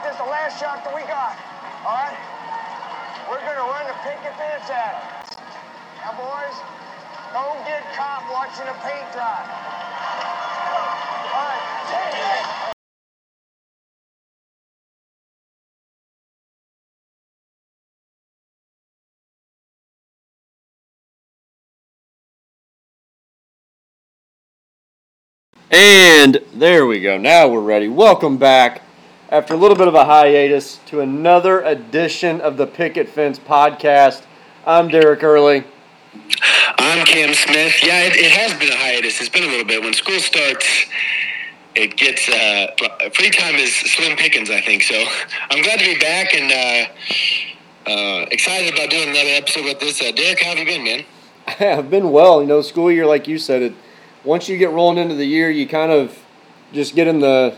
shot. This is the last shot that we got. All right? We're going to run the picket fence at them. Now, boys, don't get caught watching the paint dry. All right, take it. And there we go. Now we're ready. Welcome back after a little bit of a hiatus to another edition of the Picket Fence podcast. I'm Derik Early. I'm Cam Smith. Yeah, it, it has been a hiatus. It's been a little bit. When school starts, it gets uh, free time is slim pickings. I think so. I'm glad to be back and uh, uh, excited about doing another episode with this. Uh, Derik, how have you been, man? I've been well. You know, school year, like you said, it once you get rolling into the year, you kind of just get in the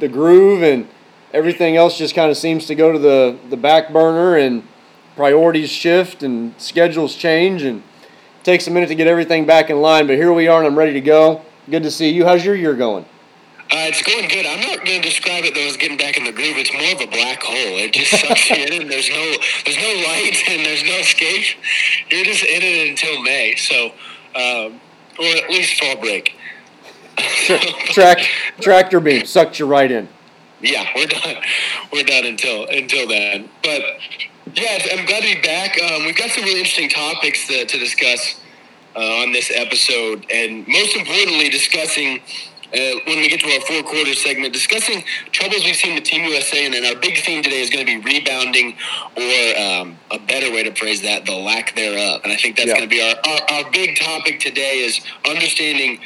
the groove, and everything else just kind of seems to go to the the back burner, and priorities shift, and schedules change, and it takes a minute to get everything back in line. But here we are, and I'm ready to go. Good to see you. How's your year going? Uh, it's going good. I'm not going to describe it though as getting back in the groove. It's more of a black hole. It just sucks you in, and there's no there's no light and there's no escape. You're just in it until May. So. Um, or at least fall break. Track, tractor beam sucked you right in. Yeah, we're done. We're done until until then. But yeah, I'm glad to be back. Um, we've got some really interesting topics to, to discuss uh, on this episode, and most importantly, discussing uh, when we get to our four quarter segment, discussing troubles we've seen with Team USA, and then our big theme today is going to be rebounding, or um, a better way to phrase that, the lack thereof. And I think that's yeah. going to be our, our, our big topic today is understanding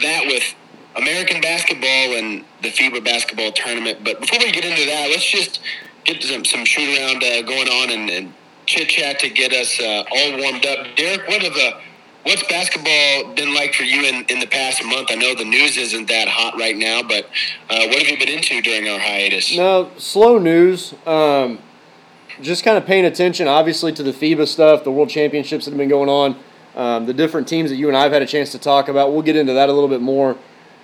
that with American basketball and the FIBA basketball tournament. But before we get into that, let's just get some, some shoot around uh, going on and, and chit chat to get us uh, all warmed up. Derik, what are the what's basketball been like for you in, in the past month? I know the news isn't that hot right now, but uh, what have you been into during our hiatus? No, slow news. Um, just kind of paying attention, obviously, to the FIBA stuff, the World Championships that have been going on, um, the different teams that you and I have had a chance to talk about. We'll get into that a little bit more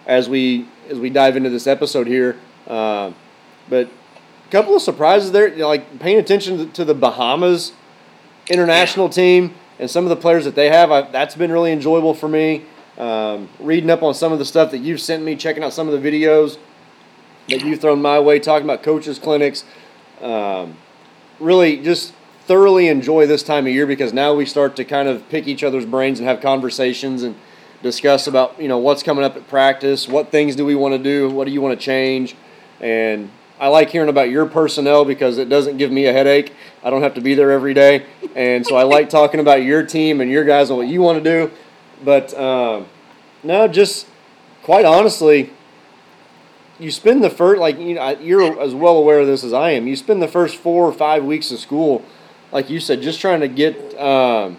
as we as we dive into this episode here. Uh, but a couple of surprises there, you know, like paying attention to the Bahamas international yeah. team and some of the players that they have, I, that's been really enjoyable for me. Um, reading up on some of the stuff that you've sent me, checking out some of the videos that you've thrown my way, talking about coaches' clinics. Um, really just thoroughly enjoy this time of year because now we start to kind of pick each other's brains and have conversations and discuss about you know what's coming up at practice, what things do we want to do, what do you want to change, and I like hearing about your personnel because it doesn't give me a headache. I don't have to be there every day, and so I like talking about your team and your guys and what you want to do. But um, no, just quite honestly, you spend the first like you know you're as well aware of this as I am. You spend the first four or five weeks of school, like you said, just trying to get um,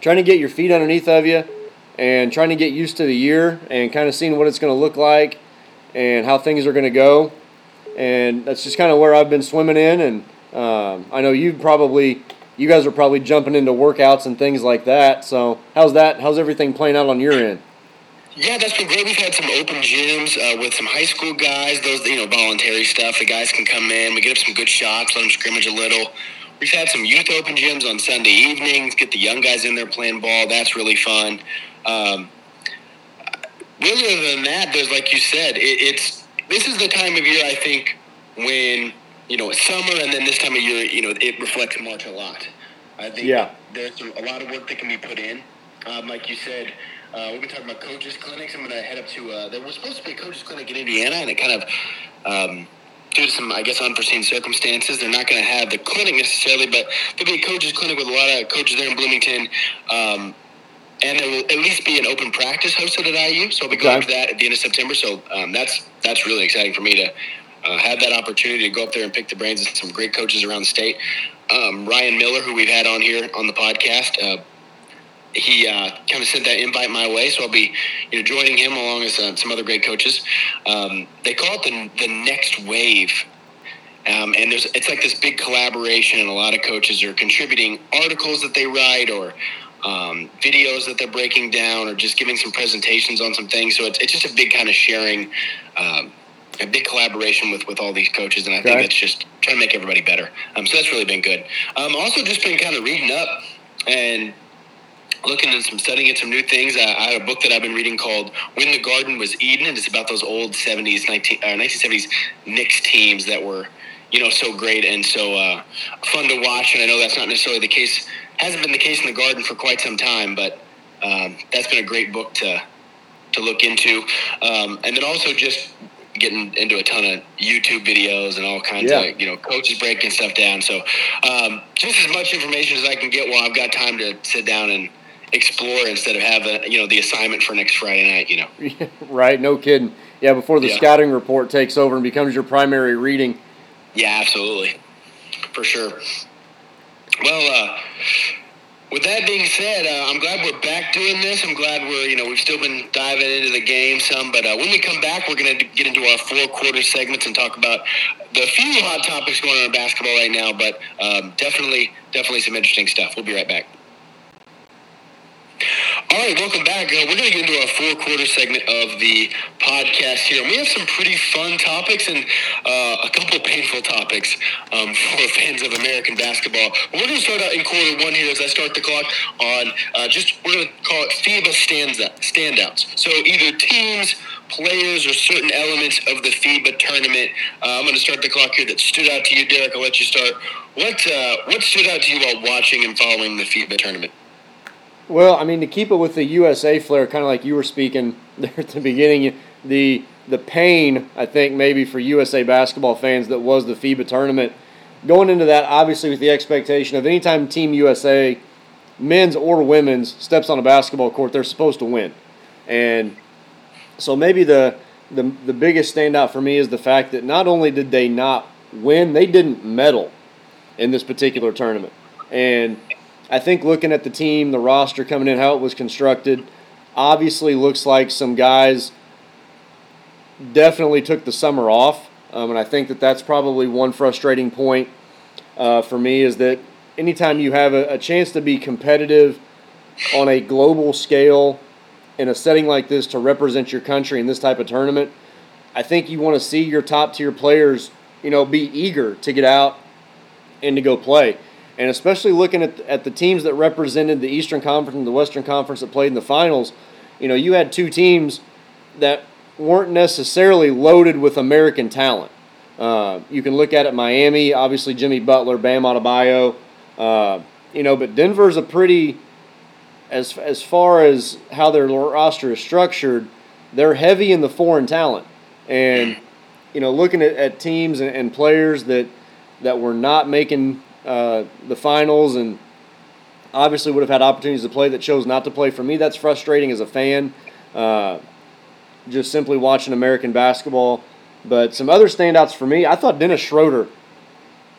trying to get your feet underneath of you, and trying to get used to the year and kind of seeing what it's going to look like and how things are going to go. And that's just kind of where I've been swimming in. And um, I know you probably, you guys are probably jumping into workouts and things like that. So how's that? How's everything playing out on your end? Yeah, that's been great. We've had some open gyms uh, with some high school guys. Those you know voluntary stuff. The guys can come in. We get up some good shots. Let them scrimmage a little. We've had some youth open gyms on Sunday evenings. Get the young guys in there playing ball. That's really fun. Um, really, other than that, there's like you said, it, it's this is the time of year I think when you know summer and then this time of year, you know, it reflects March a lot. I think yeah. there's a lot of work that can be put in. Um, like you said, uh, we've been talking about coaches clinics. I'm going to head up to. Uh, there was supposed to be a coaches clinic in Indiana, and it kind of. Um, due to some, I guess, unforeseen circumstances, they're not going to have the clinic necessarily, but there'll be a coaches clinic with a lot of coaches there in Bloomington. Um, and there will at least be an open practice hosted at IU. So I'll be going okay. to that at the end of September. So um, that's that's really exciting for me to uh, have that opportunity to go up there and pick the brains of some great coaches around the state. Um, Ryan Miller, who we've had on here on the podcast, uh, he uh, kind of sent that invite my way, so I'll be you know joining him along with uh, some other great coaches. Um, they call it the the next wave. Um, and there's it's like this big collaboration, and a lot of coaches are contributing articles that they write or um, videos that they're breaking down or just giving some presentations on some things. So it's, it's just a big kind of sharing, um, a big collaboration with with all these coaches, and I Okay. think that's just trying to make everybody better. Um, so that's really been good. Um, also, just been kind of reading up and looking at some studying at some new things. Uh, I have a book that I've been reading called "When the Garden Was Eden," and it's about those old '70s, 19, uh, 1970s Knicks teams that were, you know, so great and so uh, fun to watch. And I know that's not necessarily the case. Hasn't been the case in the Garden for quite some time, but um, that's been a great book to to look into. Um, and then also just getting into a ton of YouTube videos and all kinds Yeah. of you know coaches breaking stuff down. So um, just as much information as I can get while I've got time to sit down and explore instead of have a, you know the assignment for next Friday night. You know. right? No kidding. Yeah, before the Yeah. scouting report takes over and becomes your primary reading. Yeah, absolutely, for sure. Well, uh, with that being said, uh, I'm glad we're back doing this. I'm glad we're, you know, we've still been diving into the game some, but uh, when we come back, we're going to get into our four quarter segments and talk about the few hot topics going on in basketball right now, but um, definitely, definitely some interesting stuff. We'll be right back. All right, welcome back. Uh, we're going to get into our four quarter segment of the podcast here. We have some pretty fun topics and uh, a couple painful topics um, for fans of American basketball. We're going to start out in quarter one here as I start the clock on uh, just, we're going to call it FIBA stands standouts. So either teams, players, or certain elements of the FIBA tournament. Uh, I'm going to start the clock here that stood out to you, Derik. I'll let you start. What, uh, what stood out to you while watching and following the FIBA tournament? Well, I mean, to keep it with the USA flair, kind of like you were speaking there at the beginning, the the pain I think maybe for USA basketball fans that was the FIBA tournament. Going into that, obviously, with the expectation of anytime Team USA, men's or women's, steps on a basketball court, they're supposed to win, and so maybe the the the biggest standout for me is the fact that not only did they not win, they didn't medal in this particular tournament, and I think looking at the team, the roster coming in, how it was constructed, obviously looks like some guys definitely took the summer off. Um, and I think that that's probably one frustrating point uh, for me is that anytime you have a, a chance to be competitive on a global scale in a setting like this to represent your country in this type of tournament, I think you want to see your top tier players, you know, be eager to get out and to go play. And especially looking at, at the teams that represented the Eastern Conference and the Western Conference that played in the finals, you know, you had two teams that weren't necessarily loaded with American talent. Uh, you can look at it Miami, obviously Jimmy Butler, Bam Adebayo, uh, you know, but Denver's a pretty, as, as far as how their roster is structured, they're heavy in the foreign talent. And, you know, looking at, at teams and, and players that, that were not making uh, the finals and obviously would have had opportunities to play that chose not to play. For me, that's frustrating as a fan. Uh, just simply watching American basketball. But some other standouts for me, I thought Dennis Schroeder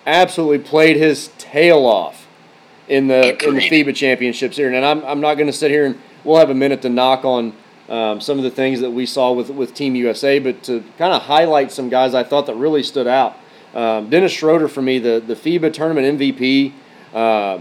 absolutely played his tail off in the in the FIBA championships here. And I'm, I'm not going to sit here and we'll have a minute to knock on um, some of the things that we saw with with Team USA, but to kind of highlight some guys I thought that really stood out. Um, Dennis Schroeder for me, the the FIBA tournament MVP. Uh,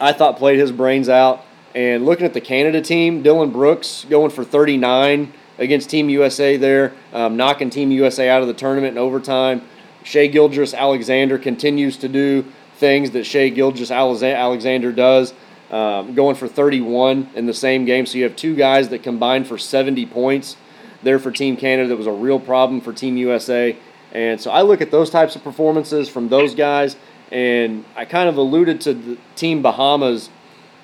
I thought played his brains out. And looking at the Canada team, Dillon Brooks going for 39 against Team USA there, um, knocking Team USA out of the tournament in overtime. Shai Gilgeous-Alexander continues to do things that Shai Alexa- Alexander does, um, going for 31 in the same game. So you have two guys that combined for 70 points there for Team Canada. That was a real problem for Team USA. And so I look at those types of performances from those guys, and I kind of alluded to the Team Bahamas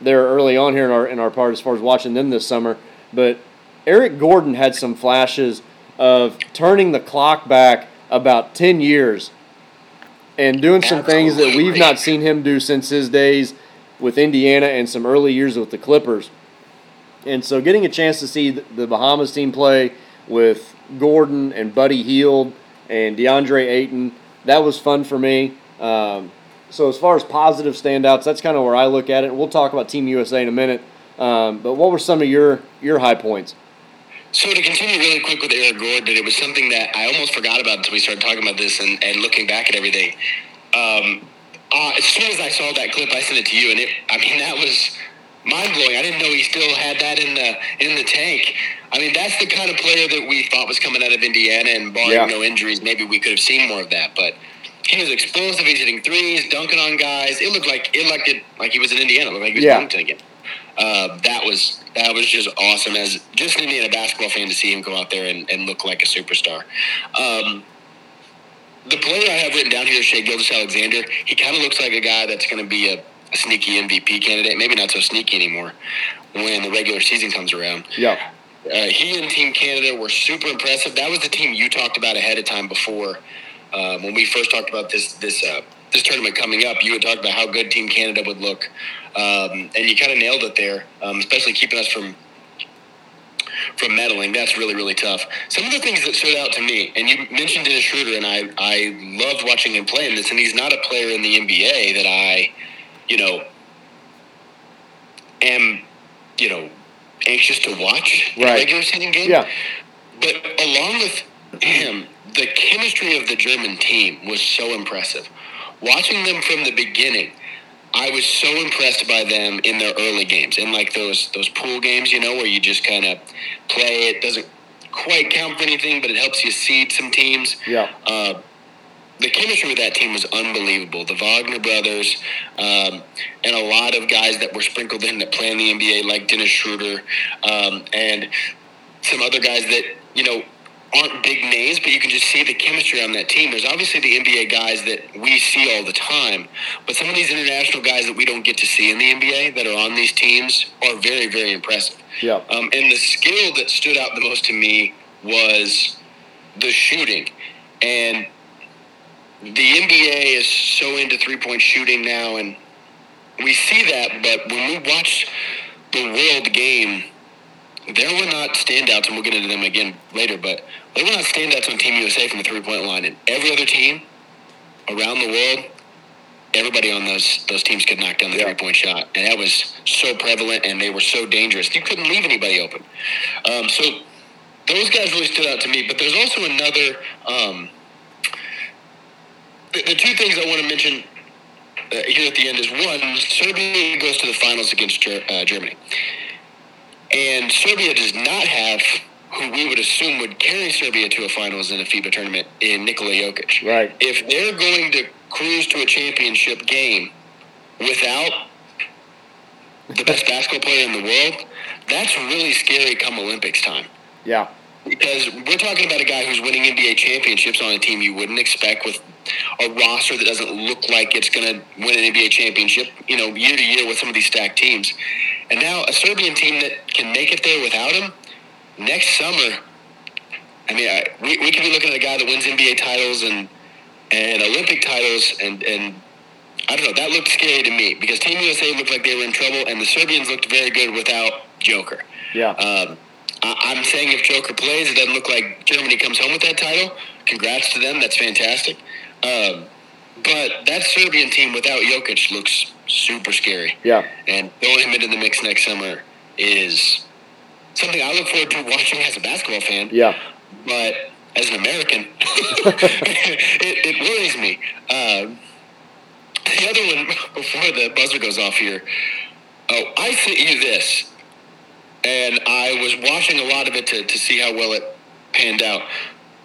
there early on here in our in our part as far as watching them this summer. But Eric Gordon had some flashes of turning the clock back about ten years and doing some things that we've not seen him do since his days with Indiana and some early years with the Clippers. And so getting a chance to see the the Bahamas team play with Gordon and Buddy Hield and DeAndre Ayton, that was fun for me. Um, so as far as positive standouts, that's kind of where I look at it. We'll talk about Team USA in a minute. Um, but what were some of your your high points? So to continue really quick with Eric Gordon, it was something that I almost forgot about until we started talking about this and, and looking back at everything. Um, uh, as soon as I saw that clip, I sent it to you, and it, I mean, that was mind blowing. I didn't know he still had that in the in the tank. I mean, that's the kind of player that we thought was coming out of Indiana, and barring Yeah. no injuries, maybe we could have seen more of that. But he was explosive. He's hitting threes, dunking on guys. It looked like it looked it like he was in Indiana. It looked like he was Yeah. dunking again. Uh, that was that was just awesome as just an Indiana basketball fan to see him go out there and, and look like a superstar. Um, the player I have written down here is Shai Gilgeous-Alexander. He kind of looks like a guy that's going to be a sneaky MVP candidate. Maybe not so sneaky anymore when the regular season comes around. Yeah. Uh, he and Team Canada were super impressive. That was the team you talked about ahead of time before uh, when we first talked about this this uh, this tournament coming up. You had talked about how good Team Canada would look, um, and you kind of nailed it there. Um, especially keeping us from from medaling. That's really really tough. Some of the things that stood out to me, and you mentioned Dennis Schroeder, and I I loved watching him play in this. And he's not a player in the NBA that I, you know, am you know anxious to watch Right. regular season game. Yeah. But along with him, the chemistry of the German team was so impressive. Watching them from the beginning, I was so impressed by them in their early games, in like those those pool games, you know, where you just kind of play. It doesn't quite count for anything, but it helps you seed some teams. Yeah. Uh, the chemistry with that team was unbelievable. The Wagner brothers, um, and a lot of guys that were sprinkled in that play in the NBA, like Dennis Schroeder, um, and some other guys that you know aren't big names, but you can just see the chemistry on that team. There's obviously the NBA guys that we see all the time, but some of these international guys that we don't get to see in the NBA that are on these teams are very, very impressive. Yeah. Um, and the skill that stood out the most to me was the shooting. And the NBA is so into three point shooting now, and we see that, but when we watch the world game, there were not standouts, and we'll get into them again later, but there were not standouts on Team USA from the three point line. And every other team around the world, everybody on those those teams could knock down the Yeah. three point shot. And that was so prevalent, and they were so dangerous. You couldn't leave anybody open. Um, so those guys really stood out to me. But there's also another. Um, the, the two things I want to mention uh, here at the end is one, Serbia goes to the finals against Ger- uh, Germany. And Serbia does not have who we would assume would carry Serbia to a finals in a FIBA tournament in Nikola Jokic. Right. If they're going to cruise to a championship game without the best basketball player in the world, that's really scary come Olympics time Yeah. Because we're talking about a guy who's winning NBA championships on a team you wouldn't expect with a roster that doesn't look like it's going to win an NBA championship, you know, year to year with some of these stacked teams. And now a Serbian team that can make it there without him next summer. I mean, I, we, we could be looking at a guy that wins NBA titles and and Olympic titles, and and I don't know. That looked scary to me because Team USA looked like they were in trouble, and the Serbians looked very good without Joker. Yeah. Um, I, I'm saying if Joker plays, it doesn't look like Germany comes home with that title. Congrats to them. That's fantastic. Um, but that Serbian team without Jokic looks super scary. Yeah. And throwing him into the mix next summer is something I look forward to watching as a basketball fan. Yeah. But as an American, it, it worries me. Um, the other one, before the buzzer goes off here, oh, I sent you this, and I was watching a lot of it to, to see how well it panned out.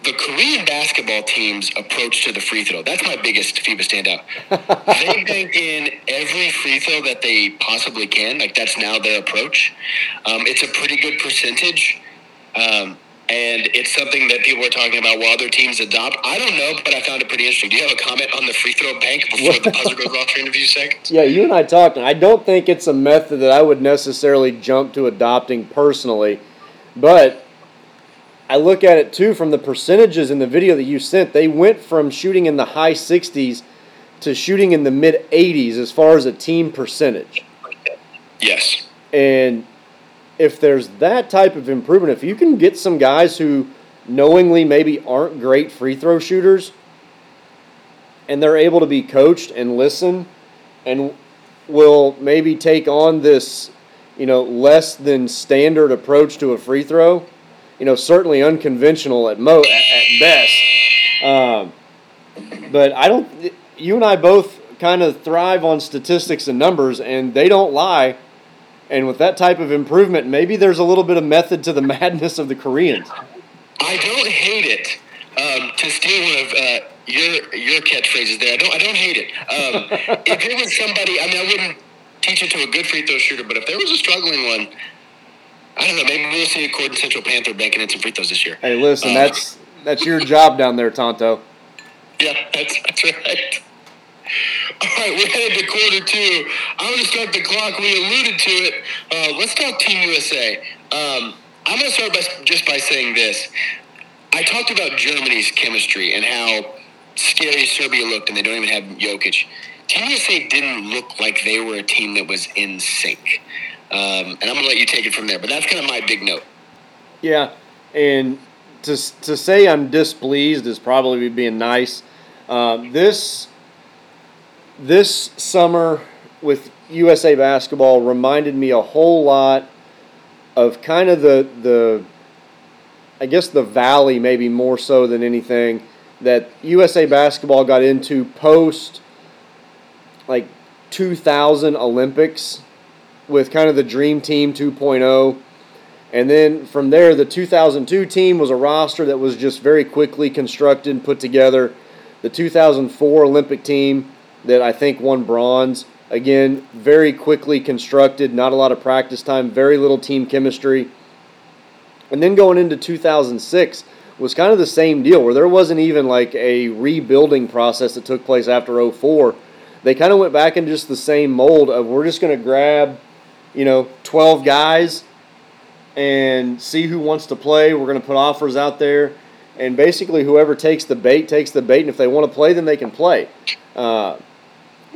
The Korean basketball team's approach to the free throw, that's my biggest FIBA standout. they bank in every free throw that they possibly can. Like, that's now their approach. Um, it's a pretty good percentage. Um, and it's something that people are talking about while other teams adopt. I don't know, but I found it pretty interesting. Do you have a comment on the free throw bank before the buzzer goes off here in a few seconds? Yeah, you and I talked, and I don't think it's a method that I would necessarily jump to adopting personally, but I look at it too from the percentages in the video that you sent. They went from shooting in the high 60s to shooting in the mid 80s as far as a team percentage. Yes. And if there's that type of improvement, if you can get some guys who knowingly maybe aren't great free throw shooters and they're able to be coached and listen and will maybe take on this, you know, less than standard approach to a free throw, you know, certainly unconventional at mo at, at best. Um, but I don't. You and I both kind of thrive on statistics and numbers, and they don't lie And with that type of improvement, maybe there's a little bit of method to the madness of the Koreans. I don't hate it. Um, to steal one of uh, your your catchphrases there, I don't I don't hate it. Um, if it was somebody, I mean, I wouldn't teach it to a good free throw shooter, but if there was a struggling one, I don't know. Maybe we'll see a Gordon Central Panther banking in some free throws this year. Hey, listen, Um, that's that's your job down there, Tonto. Yeah, that's, that's right. All right, we're headed to quarter two. I'm going to start the clock. We alluded to it. Uh, let's talk Team USA. Um, I'm going to start by, just by saying this. I talked about Germany's chemistry and how scary Serbia looked, and they don't even have Jokic. Team USA didn't look like they were a team that was in sync. Um, and I'm going to let you take it from there. But that's kind of my big note. Yeah, and to to say I'm displeased is probably being nice. Um, this this summer with USA basketball reminded me a whole lot of kind of the the I guess the valley maybe more so than anything that USA basketball got into post like 2000 Olympics with kind of the dream team 2.0 and then from there, the 2002 team was a roster that was just very quickly constructed and put together. The 2004 Olympic team that I think won bronze, again, very quickly constructed, not a lot of practice time, very little team chemistry. And then going into 2006 was kind of the same deal, where there wasn't even like a rebuilding process that took place after 04. They kind of went back in just the same mold of we're just going to grab, you know, 12 guys and see who wants to play. We're going to put offers out there, and basically whoever takes the bait takes the bait. And if they want to play, then they can play. Uh,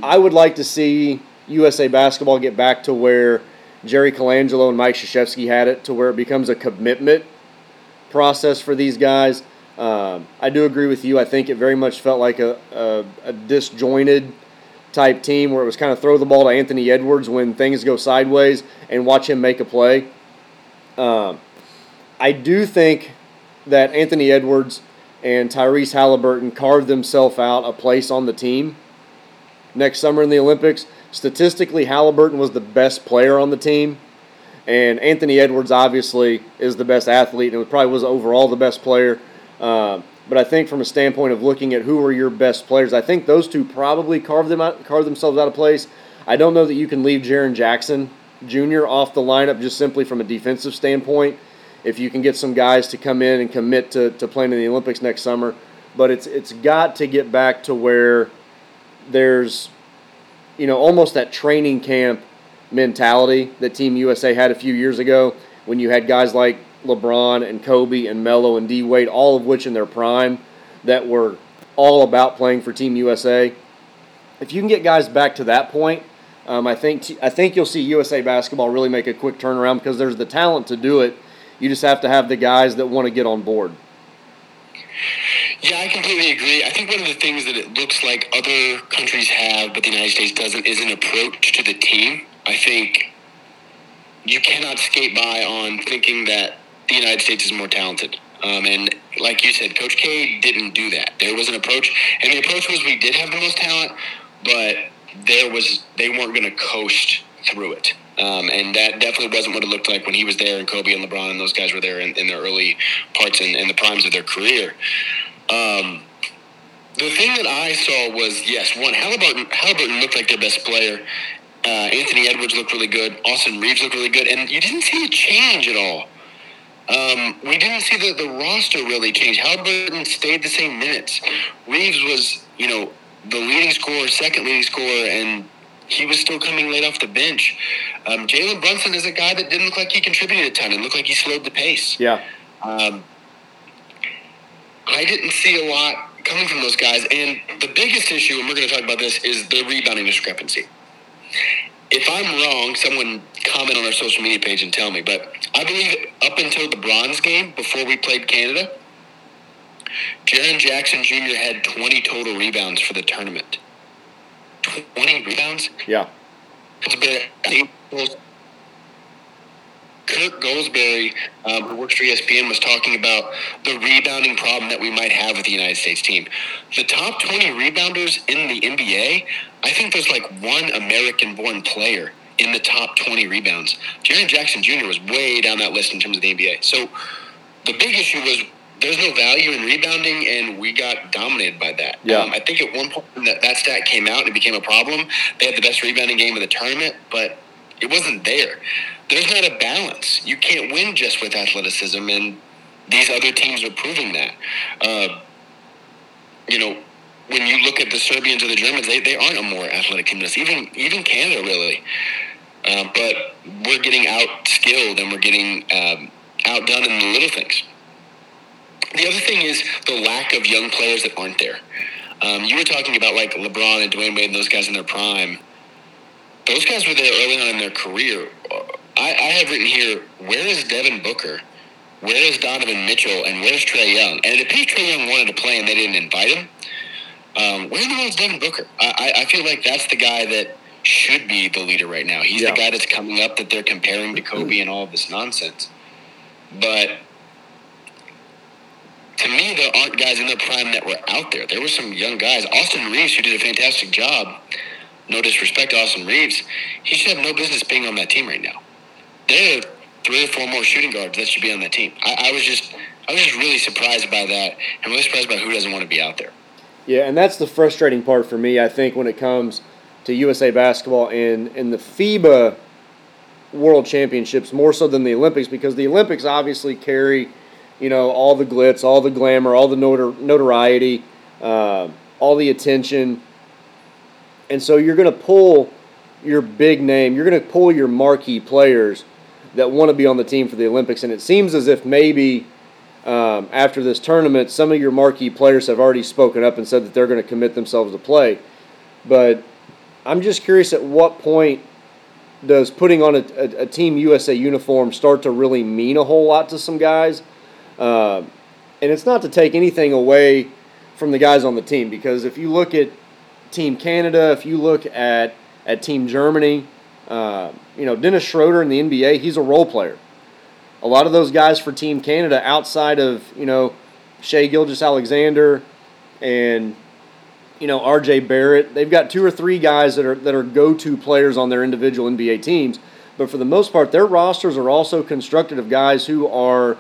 I would like to see USA basketball get back to where Jerry Colangelo and Mike Krzyzewski had it, to where it becomes a commitment process for these guys. Um, I do agree with you. I think it very much felt like a, a, a disjointed type team where it was kind of throw the ball to Anthony Edwards when things go sideways and watch him make a play. Um, I do think that Anthony Edwards and Tyrese Halliburton carved themselves out a place on the team next summer in the Olympics. Statistically, Halliburton was the best player on the team, and Anthony Edwards obviously is the best athlete and probably was overall the best player. Um, but I think from a standpoint of looking at who are your best players, I think those two probably carved them out, carved themselves out of place. I don't know that you can leave Jaren Jackson Jr. off the lineup just simply from a defensive standpoint. If you can get some guys to come in and commit to, to playing in the Olympics next summer, but it's it's got to get back to where there's, you know, almost that training camp mentality that Team USA had a few years ago when you had guys like LeBron and Kobe and Melo and D Wade, all of which in their prime, that were all about playing for Team USA. If you can get guys back to that point, um, I think t- I think you'll see USA basketball really make a quick turnaround because there's the talent to do it. You just have to have the guys that want to get on board. Yeah, I completely agree. I think one of the things that it looks like other countries have, but the United States doesn't, is an approach to the team. I think you cannot skate by on thinking that the United States is more talented. Um, and like you said, Coach K didn't do that. There was an approach, and the approach was we did have the most talent, but there was they weren't going to coast through it. Um, and that definitely wasn't what it looked like when he was there, and Kobe and LeBron and those guys were there in, in their early parts and the primes of their career. Um, the thing that I saw was yes, one Halliburton. Halliburton looked like their best player. Uh, Anthony Edwards looked really good. Austin Reaves looked really good, and you didn't see a change at all. Um, we didn't see the, the roster really change. Halliburton stayed the same minutes. Reaves was, you know, the leading scorer, second leading scorer, and he was still coming late off the bench. Um, Jalen Brunson is a guy that didn't look like he contributed a ton It looked like he slowed the pace. Yeah. Um, I didn't see a lot coming from those guys. And the biggest issue, and we're going to talk about this, is the rebounding discrepancy. If I'm wrong, someone comment on our social media page and tell me. But I believe up until the bronze game, before we played Canada, Jaren Jackson Jr. had 20 total rebounds for the tournament. 20 rebounds? Yeah. It's Kirk Goldsberry, um, who works for ESPN, was talking about the rebounding problem that we might have with the United States team. The top 20 rebounders in the NBA, I think there's like one American born player in the top 20 rebounds. Jaren Jackson Jr. was way down that list in terms of the NBA. So the big issue was there's no value in rebounding, and we got dominated by that. Yeah. Um, I think at one point that, that stat came out and it became a problem. They had the best rebounding game of the tournament, but it wasn't there. There's not a balance. You can't win just with athleticism, and these other teams are proving that. Uh, you know, when you look at the Serbians or the Germans, they, they aren't a more athletic team than us. Even even Canada, really. Uh, but we're getting out skilled and we're getting um, outdone in the little things. The other thing is the lack of young players that aren't there. Um, you were talking about like LeBron and Dwyane Wade and those guys in their prime. Those guys were there early on in their career. I, I have written here, where is Devin Booker? Where is Donovan Mitchell? And where's Trae Young? And it appears Trae Young wanted to play and they didn't invite him. Um, where in the world is Devin Booker? I, I feel like that's the guy that should be the leader right now. He's Yeah. the guy that's coming up that they're comparing to Kobe and all of this nonsense. But to me, there aren't guys in their prime that were out there. There were some young guys. Austin Reaves, who did a fantastic job. No disrespect to Austin Reaves. He should have no business being on that team right now. There are three or four more shooting guards that should be on that team. I, I was just, I was just really surprised by that. I'm really surprised by who doesn't want to be out there. Yeah, and that's the frustrating part for me. I think when it comes to USA basketball and and the FIBA World Championships more so than the Olympics because the Olympics obviously carry, you know, all the glitz, all the glamour, all the notor- notoriety, uh, all the attention, and so you're going to pull your big name, you're going to pull your marquee players that want to be on the team for the Olympics, and it seems as if maybe um, after this tournament, some of your marquee players have already spoken up and said that they're going to commit themselves to play. But I'm just curious at what point does putting on a, a, a Team USA uniform start to really mean a whole lot to some guys? Um and it's not to take anything away from the guys on the team because if you look at Team Canada, if you look at, at Team Germany, uh, you know, Dennis Schroeder in the NBA, he's a role player a lot of those guys for Team Canada outside of, you know, Shai Gilgeous-Alexander and, you know, RJ Barrett, they've got two or three guys that are that are go to players on their individual NBA teams. But for the most part, their rosters are also constructed of guys who are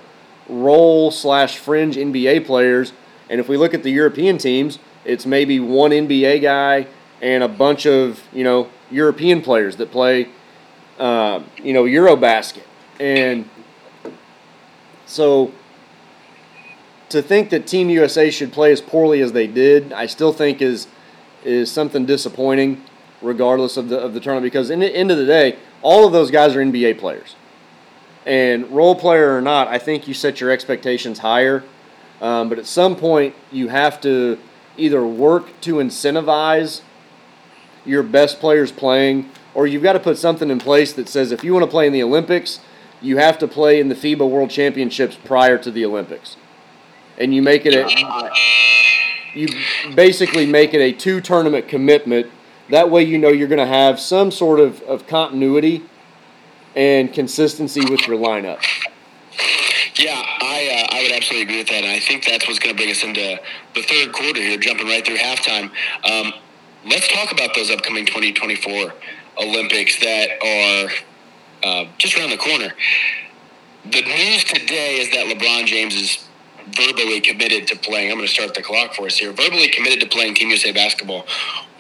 role slash fringe NBA players. And if we look at the European teams, it's maybe one NBA guy and a bunch of, you know, European players that play, uh, you know, Eurobasket. And so to think that Team USA should play as poorly as they did, I still think is is something disappointing, regardless of the of the tournament. Because in the end of the day, all of those guys are NBA players, and role player or not, I think you set your expectations higher. Um, but at some point, you have to either work to incentivize your best players playing, or you've got to put something in place that says if you want to play in the Olympics, you have to play in the FIBA World Championships prior to the Olympics, and you make it a you basically make it a two tournament commitment. That way, you know you're going to have some sort of, of continuity and consistency with your lineup. Yeah, I uh, I would absolutely agree with that, and I think that's what's going to bring us into the third quarter here, jumping right through halftime. Um, let's talk about those upcoming 2024 Olympics that are uh, just around the corner. The news today is that LeBron James is verbally committed to playing. I'm going to start the clock for us here. Verbally committed to playing Team USA basketball.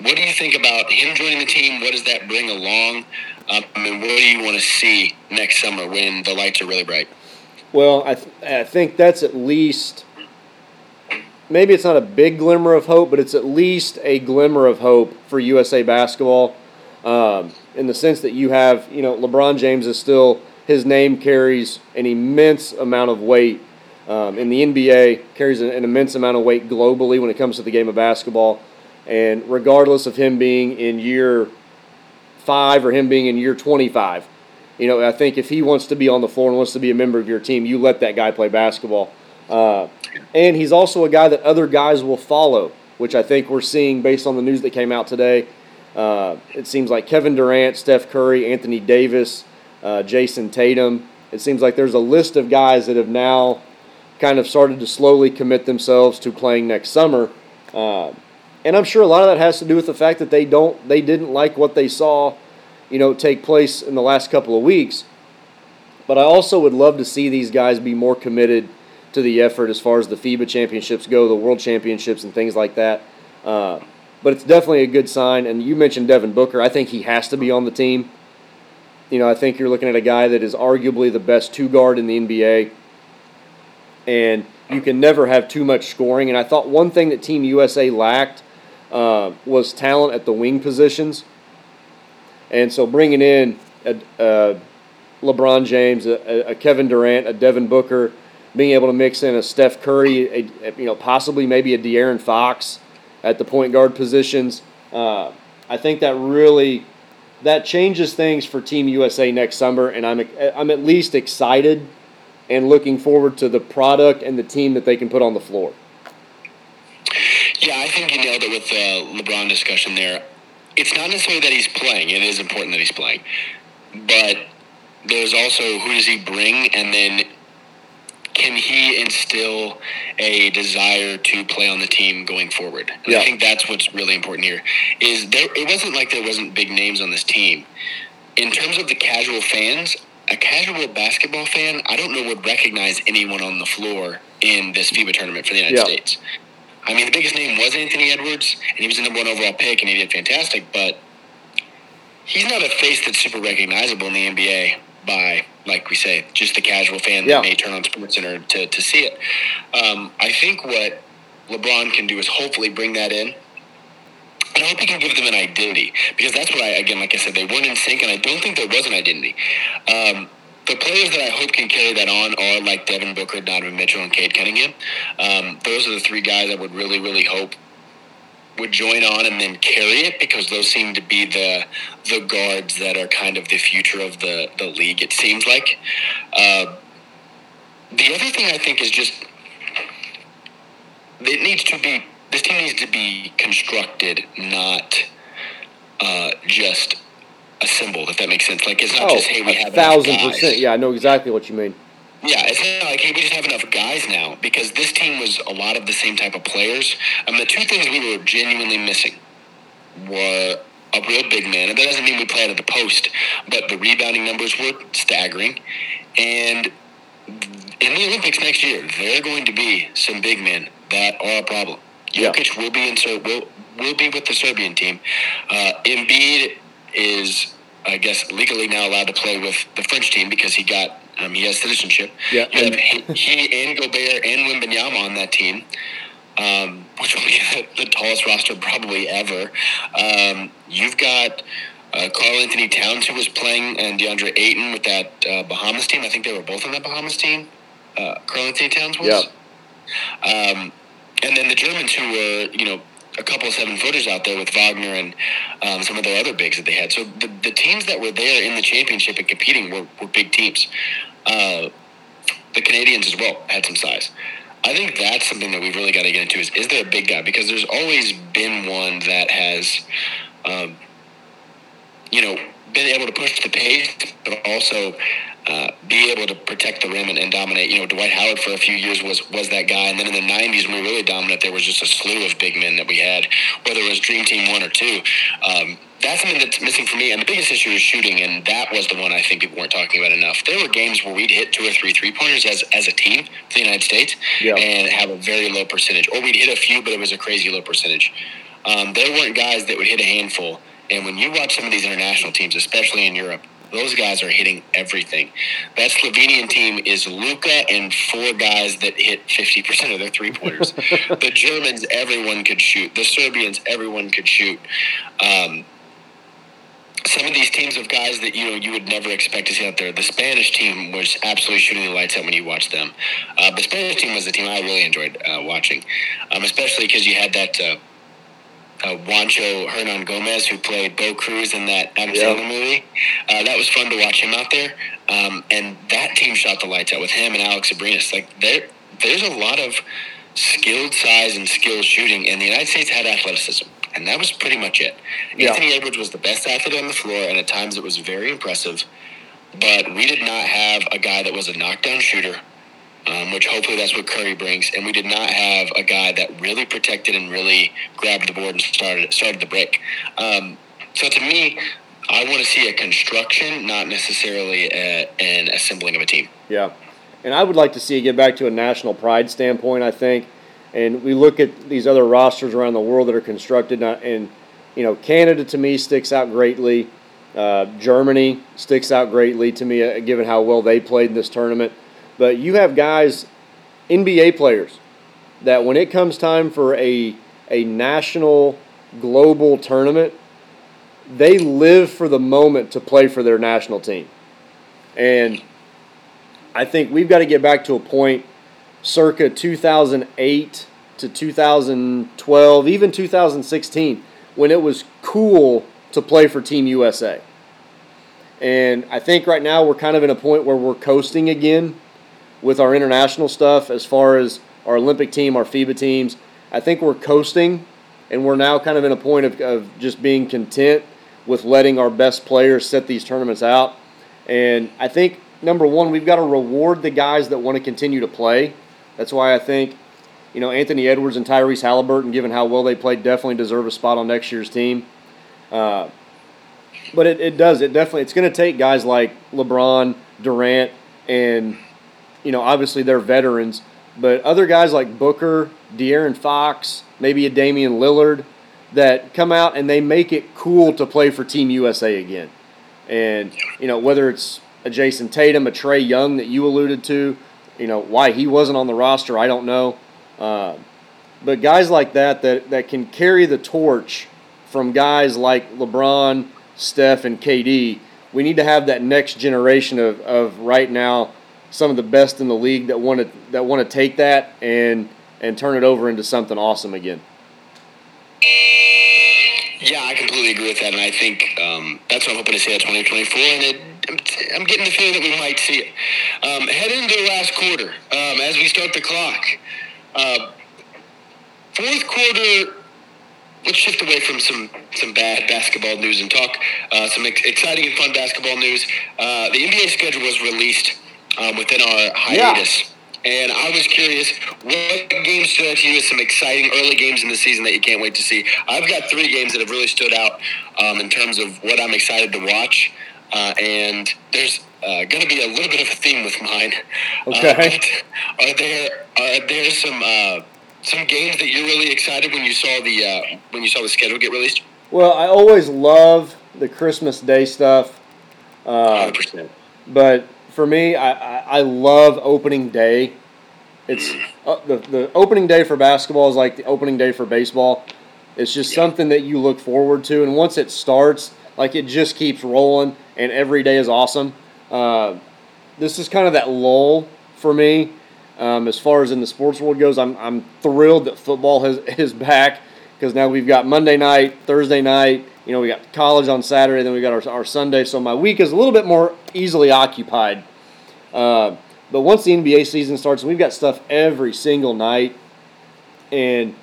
What do you think about him joining the team? What does that bring along? Um, and what do you want to see next summer when the lights are really bright? Well, I, th- I think that's at least maybe it's not a big glimmer of hope, but it's at least a glimmer of hope for USA basketball um, in the sense that you have, you know, LeBron James is still, his name carries an immense amount of weight um, in the NBA, carries an, an immense amount of weight globally when it comes to the game of basketball. And regardless of him being in year five or him being in year 25, you know, I think if he wants to be on the floor and wants to be a member of your team, you let that guy play basketball. Uh, and he's also a guy that other guys will follow, which I think we're seeing based on the news that came out today. Uh, it seems like Kevin Durant, Steph Curry, Anthony Davis, uh, Jayson Tatum. It seems like there's a list of guys that have now kind of started to slowly commit themselves to playing next summer. Uh, and I'm sure a lot of that has to do with the fact that they don't, they didn't like what they saw you know, take place in the last couple of weeks. But I also would love to see these guys be more committed to the effort as far as the FIBA championships go, the World Championships, and things like that. Uh, but it's definitely a good sign. And you mentioned Devin Booker. I think he has to be on the team. You know, I think you're looking at a guy that is arguably the best two guard in the NBA. And you can never have too much scoring. And I thought one thing that Team USA lacked uh, was talent at the wing positions. And so bringing in a, a LeBron James, a, a, Kevin Durant, a Devin Booker, being able to mix in a Steph Curry, a, you know, possibly maybe a De'Aaron Fox at the point guard positions. Uh, I think that really that changes things for Team USA next summer, and I'm I'm at least excited and looking forward to the product and the team that they can put on the floor. Yeah, I think you nailed it with the LeBron discussion there. It's not necessarily that he's playing; it is important that he's playing, but there's also who does he bring, and then can he instill a desire to play on the team going forward? And yeah. I think that's what's really important here. Is there? It wasn't like there wasn't big names on this team. In terms of the casual fans, a casual basketball fan, I don't know would recognize anyone on the floor in this FIBA tournament for the United yeah. States. I mean, the biggest name was Anthony Edwards, and he was the number one overall pick, and he did fantastic. But he's not a face that's super recognizable in the NBA by, like we say, just the casual fan yeah. that may turn on SportsCenter to, to see it. Um, I think what LeBron can do is hopefully bring that in. And I hope he can give them an identity because that's what I, again, like I said, they weren't in sync, and I don't think there was an identity. Um, the players that I hope can carry that on are like Devin Booker, Donovan Mitchell, and Cade Cunningham. Um, those are the three guys I would really, really hope would join on and then carry it because those seem to be the the guards that are kind of the future of the the league. It seems like. Uh, the other thing I think is just it needs to be this team needs to be constructed, not uh, just assembled. If that makes sense, like it's not oh, just hey we have a thousand percent. Yeah, I know exactly what you mean. Yeah, it's not like hey, we just have enough guys now because this team was a lot of the same type of players. I mean, the two things we were genuinely missing were a real big man, and that doesn't mean we play out of the post, but the rebounding numbers were staggering. And in the Olympics next year, there are going to be some big men that are a problem. Jokic yeah. will be in will will be with the Serbian team. Uh, Embiid is, I guess, legally now allowed to play with the French team because he got um, he has citizenship. Yeah. You have he and Gobert and Wembanyama on that team, um, which will be the, the, tallest roster probably ever. Um, you've got uh, Karl-Anthony Towns who was playing and DeAndre Ayton with that uh, Bahamas team. I think they were both on that Bahamas team. Uh, Karl-Anthony Towns was. Yeah. Um, and then the Germans who were, you know, a couple of seven footers out there with Wagner and um, some of their other bigs that they had. So the, the teams that were there in the championship and competing were, were big teams. Uh, the Canadians as well had some size. I think that's something that we've really got to get into is is there a big guy? Because there's always been one that has, um, you know, been able to push the pace, but also uh, be able to protect the rim and, and, dominate. You know, Dwight Howard for a few years was was that guy, and then in the '90s when we were really dominant, there was just a slew of big men that we had, whether it was Dream Team one or two. Um, that's something that's missing for me. And the biggest issue is shooting, and that was the one I think people weren't talking about enough. There were games where we'd hit two or three three pointers as, as a team for the United States yeah. and have a very low percentage, or we'd hit a few, but it was a crazy low percentage. Um, there weren't guys that would hit a handful. And when you watch some of these international teams, especially in Europe, those guys are hitting everything. That Slovenian team is Luka and four guys that hit 50% of their three pointers. the Germans, everyone could shoot. The Serbians, everyone could shoot. Um, some of these teams of guys that you know you would never expect to see out there. The Spanish team was absolutely shooting the lights out when you watched them. Uh, the Spanish team was the team I really enjoyed uh, watching, um, especially because you had that uh, uh, Juancho Hernangomez who played Bo Cruz in that Adam yeah. Sandler movie. Uh, that was fun to watch him out there, um, and that team shot the lights out with him and Alex Abrines. Like there, there's a lot of skilled size and skilled shooting, and the United States had athleticism and that was pretty much it. Yeah. Anthony Edwards was the best athlete on the floor, and at times it was very impressive. But we did not have a guy that was a knockdown shooter, um, which hopefully that's what Curry brings. And we did not have a guy that really protected and really grabbed the board and started started the break. Um, so to me, I want to see a construction, not necessarily a, an assembling of a team. Yeah. And I would like to see it get back to a national pride standpoint, I think. And we look at these other rosters around the world that are constructed, and, you know, Canada to me sticks out greatly. Uh, Germany sticks out greatly to me, uh, given how well they played in this tournament. But you have guys, NBA players, that when it comes time for a, a national, global tournament, they live for the moment to play for their national team. And I think we've got to get back to a point circa 2008 to 2012, even 2016, when it was cool to play for Team USA. And I think right now we're kind of in a point where we're coasting again with our international stuff as far as our Olympic team, our FIBA teams. I think we're coasting, and we're now kind of in a point of, of just being content with letting our best players set these tournaments out. And I think, number one, we've got to reward the guys that want to continue to play. That's why I think, you know, Anthony Edwards and Tyrese Halliburton, given how well they played, definitely deserve a spot on next year's team. Uh, but it, it does. It definitely. It's going to take guys like LeBron, Durant, and you know, obviously they're veterans. But other guys like Booker, De'Aaron Fox, maybe a Damian Lillard, that come out and they make it cool to play for Team USA again. And you know, whether it's a Jayson Tatum, a Trae Young that you alluded to, you know, why he wasn't on the roster, I don't know. Uh, but guys like that, that that can carry the torch from guys like LeBron, Steph, and KD. We need to have that next generation of, of right now some of the best in the league that want to that want to take that and and turn it over into something awesome again. Yeah, I completely agree with that, and I think um, that's what I'm hoping to see at 2024. And it, I'm getting the feeling that we might see it. Um, head into the last quarter um, as we start the clock. Uh, fourth quarter let's shift away from some some bad basketball news and talk uh, some ex- exciting and fun basketball news. Uh, the NBA schedule was released um, within our hiatus. Yeah. And I was curious, what games stood out to you as some exciting early games in the season that you can't wait to see? I've got three games that have really stood out um, in terms of what I'm excited to watch. Uh, and there's uh, going to be a little bit of a theme with mine. Okay. Uh, are there are there some uh, some games that you're really excited when you saw the uh, when you saw the schedule get released? Well, I always love the Christmas Day stuff. Uh, 100%. But for me, I, I, I love opening day. It's uh, the the opening day for basketball is like the opening day for baseball. It's just yeah. something that you look forward to, and once it starts, like it just keeps rolling, and every day is awesome. Uh, this is kind of that lull for me um, as far as in the sports world goes, I'm, I'm thrilled that football has, is back because now we've got Monday night, Thursday night. You know, we got college on Saturday, then we got our, our Sunday. So my week is a little bit more easily occupied. Uh, but once the NBA season starts, we've got stuff every single night. And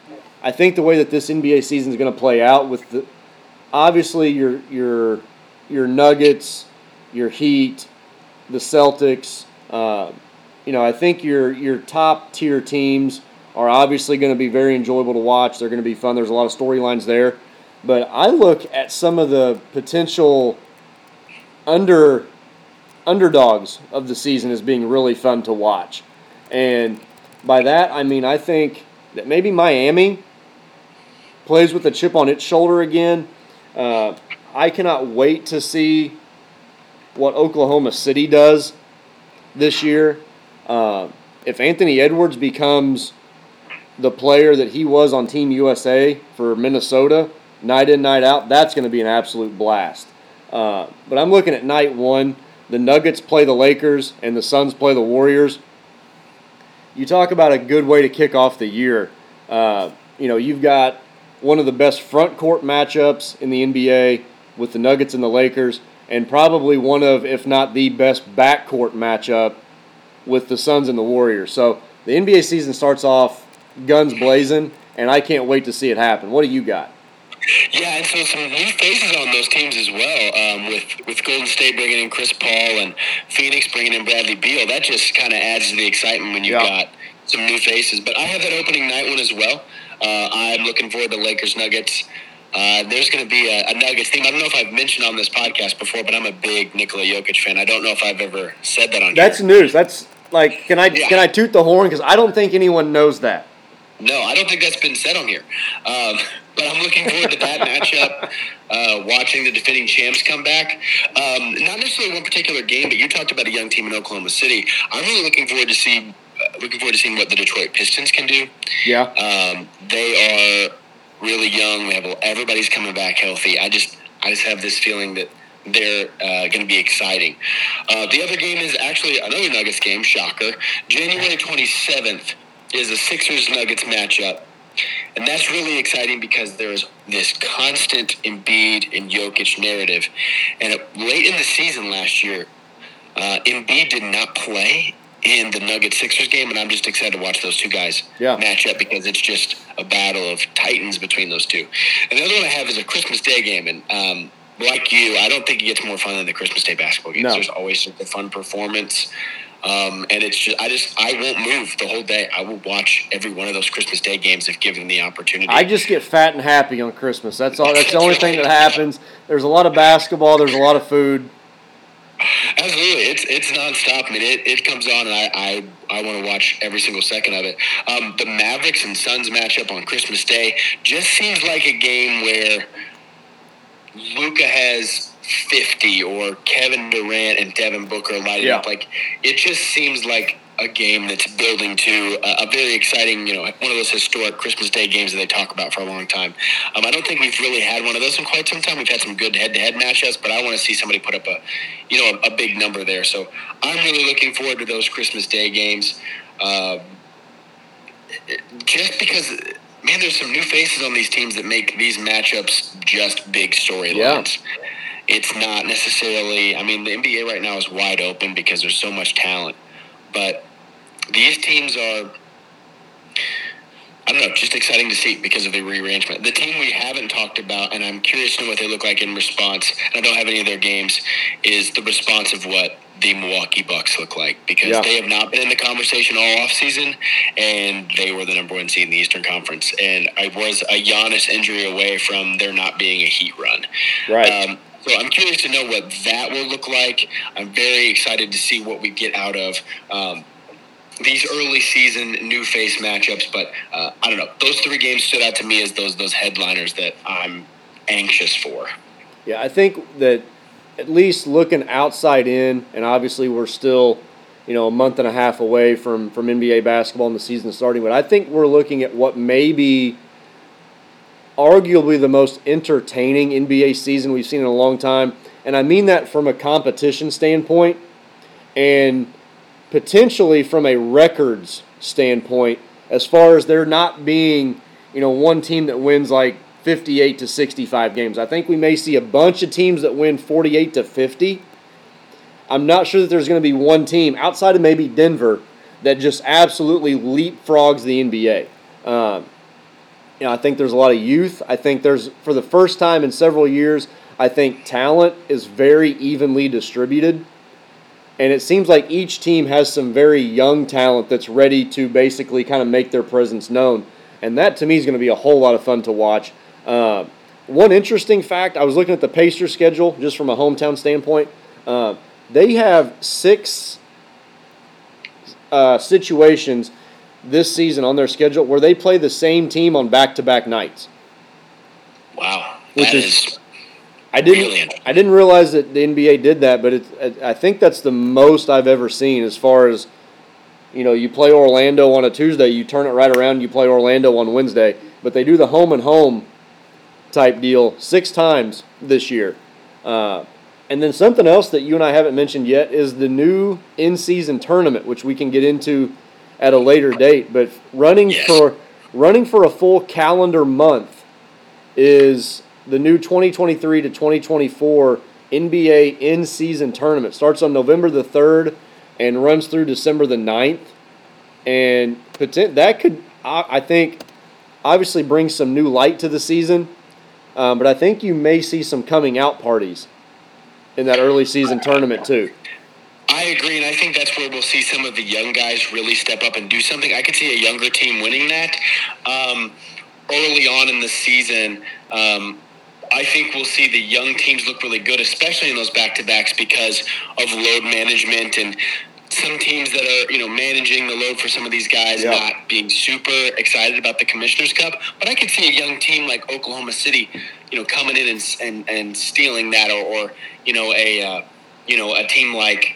I think the way that this NBA season is going to play out with the obviously your your your Nuggets, your Heat, the Celtics, uh, you know, I think your your top tier teams are obviously going to be very enjoyable to watch. They're going to be fun. There's a lot of storylines there. But I look at some of the potential under underdogs of the season as being really fun to watch. And by that, I mean I think that maybe Miami plays with a chip on its shoulder again. Uh, I cannot wait to see what Oklahoma City does this year. Uh, if Anthony Edwards becomes the player that he was on Team USA for Minnesota, night in, night out, that's going to be an absolute blast. Uh, but I'm looking at night one. The Nuggets play the Lakers and the Suns play the Warriors. You talk about a good way to kick off the year. Uh, you know, you've got one of the best front court matchups in the NBA with the Nuggets and the Lakers, and probably one of, if not the best backcourt matchup with the Suns and the Warriors. So the NBA season starts off guns blazing, and I can't wait to see it happen. What do you got? Yeah, and so some new faces on those teams as well. Um, with with Golden State bringing in Chris Paul and Phoenix bringing in Bradley Beal, that just kind of adds to the excitement when you've yeah. got some new faces. But I have that opening night one as well. Uh, I'm looking forward to Lakers Nuggets. Uh, there's going to be a, a Nuggets team. I don't know if I've mentioned on this podcast before, but I'm a big Nikola Jokic fan. I don't know if I've ever said that on here. That's here. news. That's like, can I Yeah. can I toot the horn? Because I don't think anyone knows that. No, I don't think that's been said on here. Um, but I'm looking forward to that matchup. Uh, watching the defending champs come back. Um, not necessarily one particular game, but you talked about a young team in Oklahoma City. I'm really looking forward to see. Uh, looking forward to seeing what the Detroit Pistons can do. Yeah. Um, they are really young. They have everybody's coming back healthy. I just I just have this feeling that they're uh, going to be exciting. Uh, the other game is actually another Nuggets game. Shocker. January 27th is a Sixers Nuggets matchup. And that's really exciting because there is this constant Embiid and Jokic narrative. And late in the season last year, uh, Embiid did not play in the Nuggets Sixers game, and I'm just excited to watch those two guys Yeah. match up because it's just a battle of titans between those two. And the other one I have is a Christmas Day game, and um, like you, I don't think it gets more fun than the Christmas Day basketball games. No. There's always just a fun performance. Um, and it's just, I just, I won't move the whole day. I will watch every one of those Christmas Day games if given the opportunity. I just get fat and happy on Christmas. That's all. That's the only thing that happens. There's a lot of basketball. There's a lot of food. Absolutely, it's it's nonstop. I mean, it, it comes on, and I I, I want to watch every single second of it. Um, the Mavericks and Suns matchup on Christmas Day just seems like a game where Luka has fifty, or Kevin Durant and Devin Booker lighting Yeah. up. Like it just seems like a game that's building to a, a very exciting, you know, one of those historic Christmas Day games that they talk about for a long time. Um, I don't think we've really had one of those in quite some time. We've had some good head-to-head matchups, but I want to see somebody put up a, you know, a, a big number there. So I'm really looking forward to those Christmas Day games. Um, just because, man, there's some new faces on these teams that make these matchups just big storylines. It's not necessarily. I mean, the NBA right now is wide open because there's so much talent, but these teams are. I don't know, just exciting to see because of the rearrangement. The team we haven't talked about, and I'm curious to know what they look like in response. And I don't have any of their games. Is the response of what the Milwaukee Bucks look like because Yeah. they have not been in the conversation all off season, and they were the number one seed in the Eastern Conference, and I was a Giannis injury away from there not being a Heat run. Right. Um, so I'm curious to know what that will look like. I'm very excited to see what we get out of. Um, these early season new face matchups, but uh, I don't know. Those three games stood out to me as those those headliners that I'm anxious for. Yeah, I think that at least looking outside in, and obviously we're still, you know, a month and a half away from from NBA basketball and the season starting. But I think we're looking at what may be arguably the most entertaining NBA season we've seen in a long time, and I mean that from a competition standpoint, and potentially from a records standpoint, as far as there not being, you know, one team that wins like 58 to 65 games. I think we may see a bunch of teams that win 48 to 50. I'm not sure that there's going to be one team outside of maybe Denver that just absolutely leapfrogs the NBA. Um, you know, I think there's a lot of youth. I think there's, for the first time in several years, I think talent is very evenly distributed. And it seems like each team has some very young talent that's ready to basically kind of make their presence known. And that to me is going to be a whole lot of fun to watch. Uh, one interesting fact I was looking at the Pacers schedule just from a hometown standpoint. Uh, they have six uh, situations this season on their schedule where they play the same team on back to back nights. Wow, Which is- is I didn't. Brilliant. I didn't realize that the NBA did that, but it's. I think that's the most I've ever seen as far as, you know, you play Orlando on a Tuesday, you turn it right around, you play Orlando on Wednesday, but they do the home and home type deal six times this year. Uh, and then something else that you and I haven't mentioned yet is the new in-season tournament, which we can get into at a later date. But running Yes. for running for a full calendar month is the new 2023 to 2024 NBA in-season tournament. Starts on November the 3rd and runs through December the 9th. And that could, I I think, obviously bring some new light to the season. Um, but I think you may see some coming out parties in that early season tournament too. I agree, and I think that's where we'll see some of the young guys really step up and do something. I could see a younger team winning that um, early on in the season. Um, I think we'll see the young teams look really good, especially in those back to backs because of load management and some teams that are you know managing the load for some of these guys Yeah. not being super excited about the Commissioner's Cup. But I could see a young team like Oklahoma City, you know, coming in and and, and stealing that, or, or you know a uh, you know a team like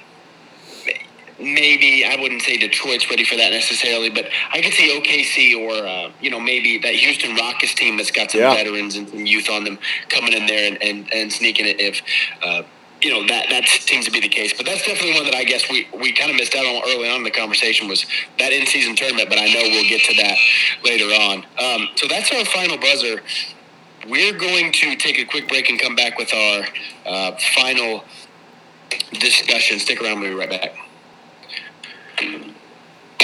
maybe I wouldn't say Detroit's ready for that necessarily, but I could see OKC or uh, you know maybe that Houston Rockets team that's got some Yeah. veterans and some youth on them coming in there and, and, and sneaking it if. Uh, you know that that seems to be the case, but that's definitely one that I guess we, we kind of missed out on early on in the conversation was that in season tournament. But I know we'll get to that later on. Um, so that's our final buzzer. We're going to take a quick break and come back with our uh, final discussion. Stick around. We'll be right back. All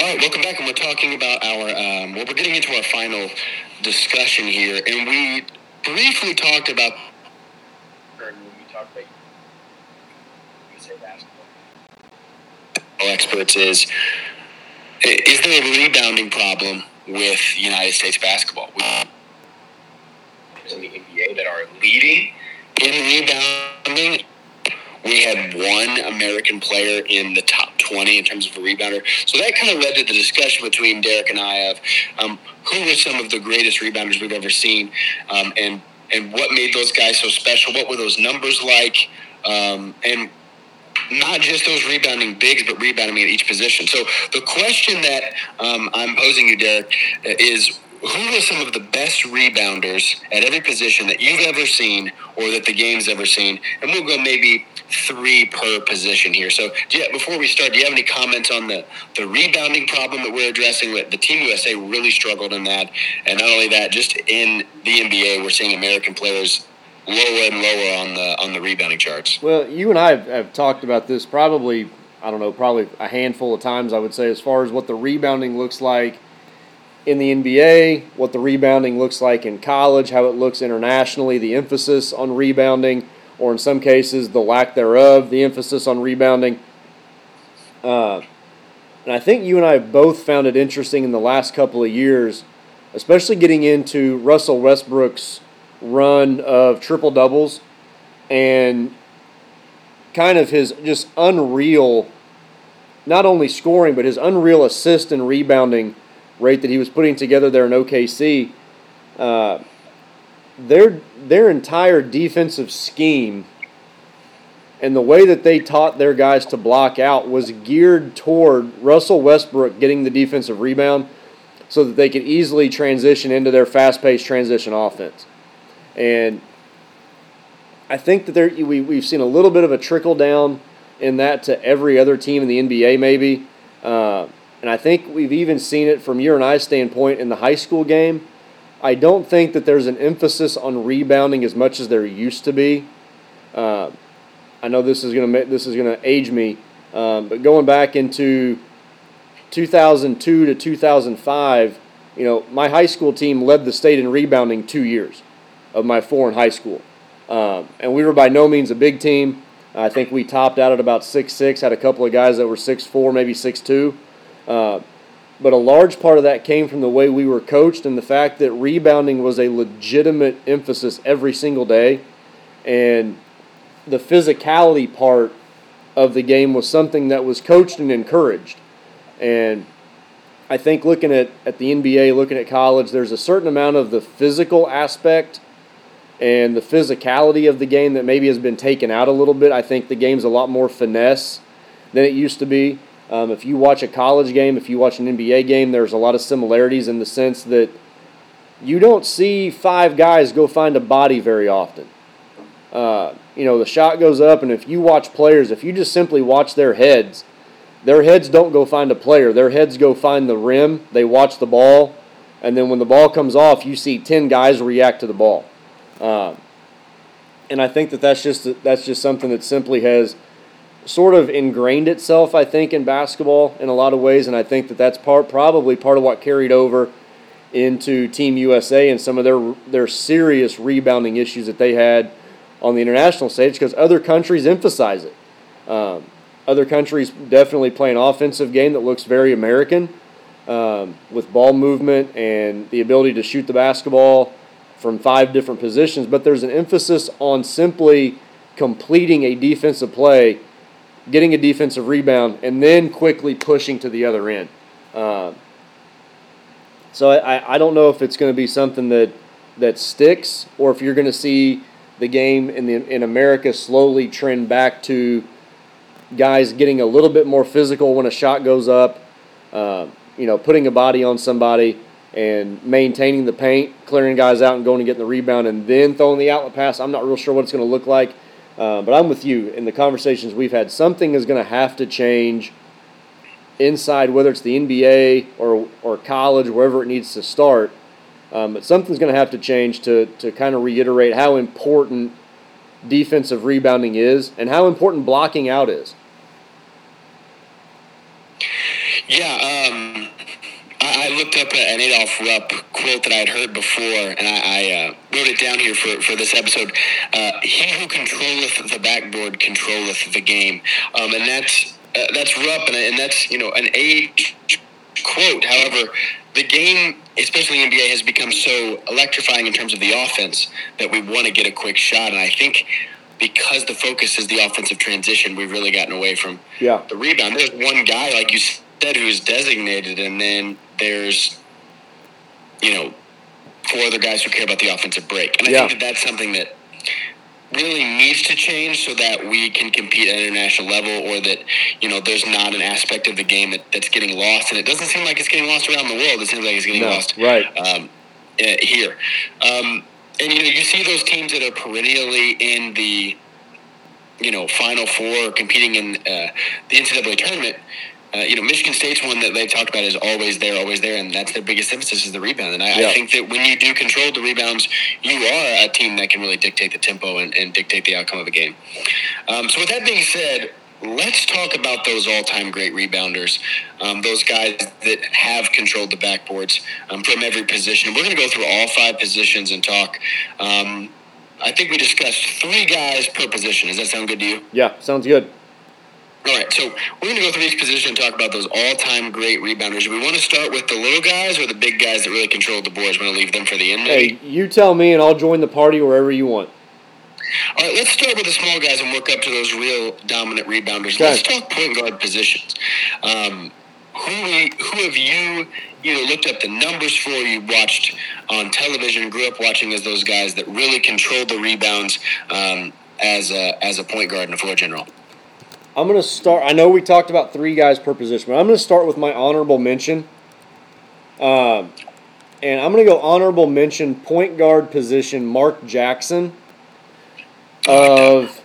right, welcome back, and we're talking about our. Um, well, we're getting into our final discussion here, and we briefly talked about. Experts is is there a rebounding problem with United States basketball? In the NBA that are leading in rebounding we had one American player in the top 20 in terms of a rebounder. So that kind of led to the discussion between Derik and I of um, who were some of the greatest rebounders we've ever seen um, and, and what made those guys so special. What were those numbers like? Um, and not just those rebounding bigs, but rebounding at each position. So the question that um, I'm posing you, Derik, uh, is who are some of the best rebounders at every position that you've ever seen or that the game's ever seen? And we'll go maybe three per position here. So before we start, do you have any comments on the, the rebounding problem that we're addressing? The Team USA really struggled in that. And not only that, just in the NBA, we're seeing American players lower and lower on the on the rebounding charts. Well, you and I have, have talked about this probably, I don't know, probably a handful of times, I would say, as far as what the rebounding looks like in the NBA, what the rebounding looks like in college, how it looks internationally, the emphasis on rebounding, or in some cases, the lack thereof, the emphasis on rebounding. Uh, and I think you and I have both found it interesting in the last couple of years, especially getting into Russell Westbrook's run of triple doubles and kind of his just unreal, not only scoring, but his unreal assist and rebounding rate that he was putting together there in OKC. Uh, their their entire defensive scheme and the way that they taught their guys to block out was geared toward Russell Westbrook getting the defensive rebound so that they could easily transition into their fast-paced transition offense. And I think that there we, we've seen a little bit of a trickle down in that to every other team in the NBA, maybe. Uh, and I think we've even seen it from your and I standpoint in the high school game. I don't think that there's an emphasis on rebounding as much as there used to be. Uh, I know this is gonna ma- this is gonna age me, um, but going back into 2002 to 2005, you know, my high school team led the state in rebounding two years of my four in high school, um, and we were by no means a big team. I think we topped out at about six six. Had a couple of guys that were six four, maybe six two. Uh, but a large part of that came from the way we were coached and the fact that rebounding was a legitimate emphasis every single day. And the physicality part of the game was something that was coached and encouraged. And I think looking at, at the NBA, looking at college, there's a certain amount of the physical aspect and the physicality of the game that maybe has been taken out a little bit. I think the game's a lot more finesse than it used to be. Um, if you watch a college game, if you watch an NBA game, there's a lot of similarities in the sense that you don't see five guys go find a body very often. Uh, you know, the shot goes up, and if you watch players, if you just simply watch their heads, their heads don't go find a player. Their heads go find the rim. They watch the ball, and then when the ball comes off, you see ten guys react to the ball. Uh, and I think that that's just that's just something that simply has sort of ingrained itself, I think, in basketball in a lot of ways, and I think that that's part probably part of what carried over into Team USA and some of their their serious rebounding issues that they had on the international stage because other countries emphasize it. Um, other countries definitely play an offensive game that looks very American um, with ball movement and the ability to shoot the basketball from five different positions, but there's an emphasis on simply completing a defensive play, getting a defensive rebound, and then quickly pushing to the other end. Uh, so I, I don't know if it's going to be something that that sticks or if you're going to see the game in the in America slowly trend back to guys getting a little bit more physical when a shot goes up, uh, you know, putting a body on somebody and maintaining the paint, clearing guys out and going and getting the rebound, and then throwing the outlet pass. I'm not real sure what it's going to look like, uh, but I'm with you in the conversations we've had. Something is going to have to change inside, whether it's the NBA or or college, wherever it needs to start. Um, but something's going to have to change to to kind of reiterate how important defensive rebounding is and how important blocking out is. Yeah, um, I, I, looked up an Adolph Rupp quote that I had heard before, and I, I uh, wrote it down here for, for this episode. Uh, he who controlleth the backboard controlleth the game, um, and that's uh, that's Rupp, and, and that's you know an age quote. However, the game, especially NBA, has become so electrifying in terms of the offense that we want to get a quick shot. And I think because the focus is the offensive transition, we've really gotten away from yeah. the rebound. There's one guy, like you said, who's designated, and then there's, you know, four other guys who care about the offensive break. And I yeah. think that that's something that really needs to change so that we can compete at an international level or that you know there's not an aspect of the game that, that's getting lost. And it doesn't seem like it's getting lost around the world. It seems like it's getting no, lost right. um, uh, here. Um, and you know you see those teams that are perennially in the you know final four competing in uh, the NCAA tournament uh, you know, Michigan State's one that they've talked about is always there, always there, and that's their biggest emphasis is the rebound. And I, yeah. I, think that when you do control the rebounds, you are a team that can really dictate the tempo and, and dictate the outcome of a game. Um, so with that being said, let's talk about those all-time great rebounders, um, those guys that have controlled the backboards um, from every position. We're going to go through all five positions and talk. Um, I think we discussed three guys per position. Does that sound good to you? Yeah, sounds good. All right, so we're going to go through each position and talk about those all-time great rebounders. Do we want to start with the little guys or the big guys that really controlled the boards? We're going to leave them for the end. Hey, you tell me, and I'll join the party wherever you want. All right, let's start with the small guys and work up to those real dominant rebounders. Okay. Let's talk point guard positions. Um, who who have you either looked up the numbers for? You watched on television, grew up watching as those guys that really controlled the rebounds um, as a as a point guard and a floor general. I'm going to start. I know we talked about three guys per position, but I'm going to start with my honorable mention. Um, and I'm going to go honorable mention point guard position Mark Jackson of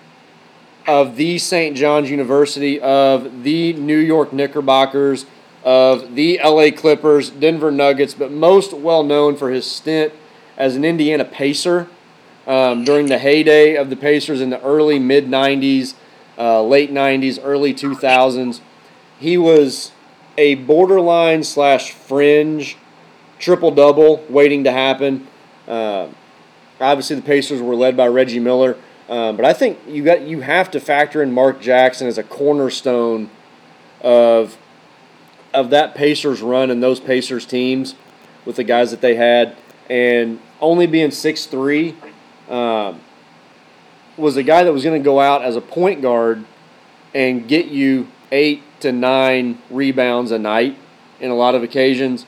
of the St. John's University of the New York Knickerbockers of the LA Clippers, Denver Nuggets, but most well known for his stint as an Indiana Pacer um, during the heyday of the Pacers in the early mid 90s uh, late 90s, early 2000s. He was a borderline slash fringe triple double waiting to happen. Uh, obviously, the Pacers were led by Reggie Miller, um, but I think you got you have to factor in Mark Jackson as a cornerstone of of that Pacers run and those Pacers teams with the guys that they had, and only being six three. Um, was a guy that was going to go out as a point guard and get you eight to nine rebounds a night in a lot of occasions.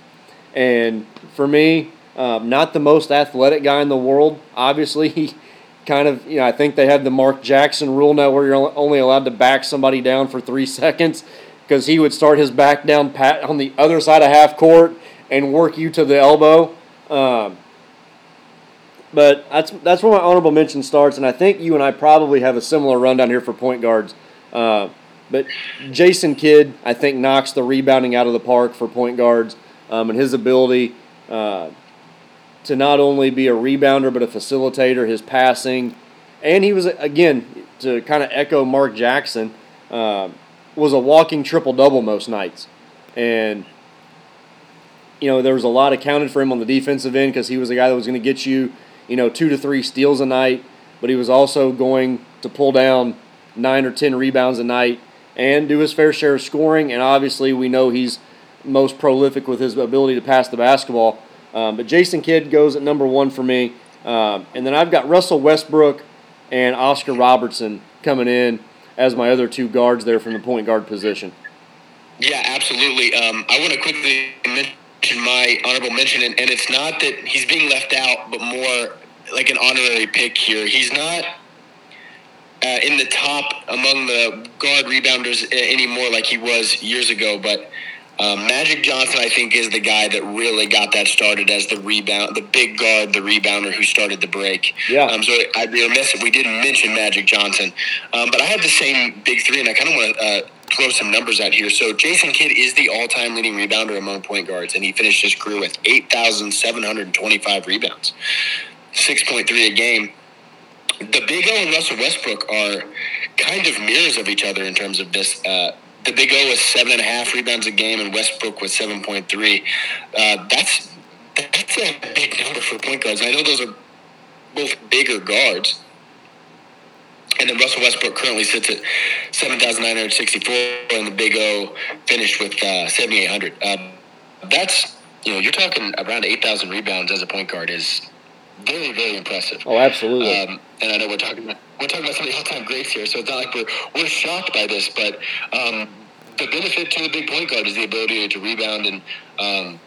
And for me, um, not the most athletic guy in the world. Obviously, he kind of, you know, I think they have the Mark Jackson rule now where you're only allowed to back somebody down for three seconds because he would start his back down pat on the other side of half court and work you to the elbow. Um, but that's that's where my honorable mention starts, and I think you and I probably have a similar rundown here for point guards. Uh, but Jason Kidd, I think, knocks the rebounding out of the park for point guards, um, and his ability uh, to not only be a rebounder but a facilitator, his passing, and he was again to kind of echo Mark Jackson, uh, was a walking triple double most nights, and you know there was a lot accounted for him on the defensive end because he was a guy that was going to get you you know, two to three steals a night, but he was also going to pull down nine or ten rebounds a night and do his fair share of scoring. And obviously, we know he's most prolific with his ability to pass the basketball. Um, but Jason Kidd goes at number one for me. Um, and then I've got Russell Westbrook and Oscar Robertson coming in as my other two guards there from the point guard position. Yeah, absolutely. Um, I want to quickly mention my honorable mention, and, and it's not that he's being left out, but more like an honorary pick here. He's not uh, in the top among the guard rebounders anymore like he was years ago, but um, Magic Johnson, I think, is the guy that really got that started as the rebound, the big guard, the rebounder who started the break. Yeah. Um, so I'd be remiss if we didn't mention Magic Johnson. Um, but I have the same big three, and I kind of want to uh, throw some numbers out here. So Jason Kidd is the all-time leading rebounder among point guards, and he finished his career with 8,725 rebounds, 6.3 a game. The Big O and Russell Westbrook are kind of mirrors of each other in terms of this. Uh, the Big O was seven and a half rebounds a game, and Westbrook was seven point three. Uh, that's that's a big number for point guards. I know those are both bigger guards. And then Russell Westbrook currently sits at 7,964, and the Big O finished with uh, 7,800. Uh, that's, you know, you're talking around 8,000 rebounds as a point guard is very, very impressive. Oh, absolutely. Um, and I know we're talking about we're talking about some of the all-time greats here, so it's not like we're we're shocked by this, but um, the benefit to a big point guard is the ability to rebound and um,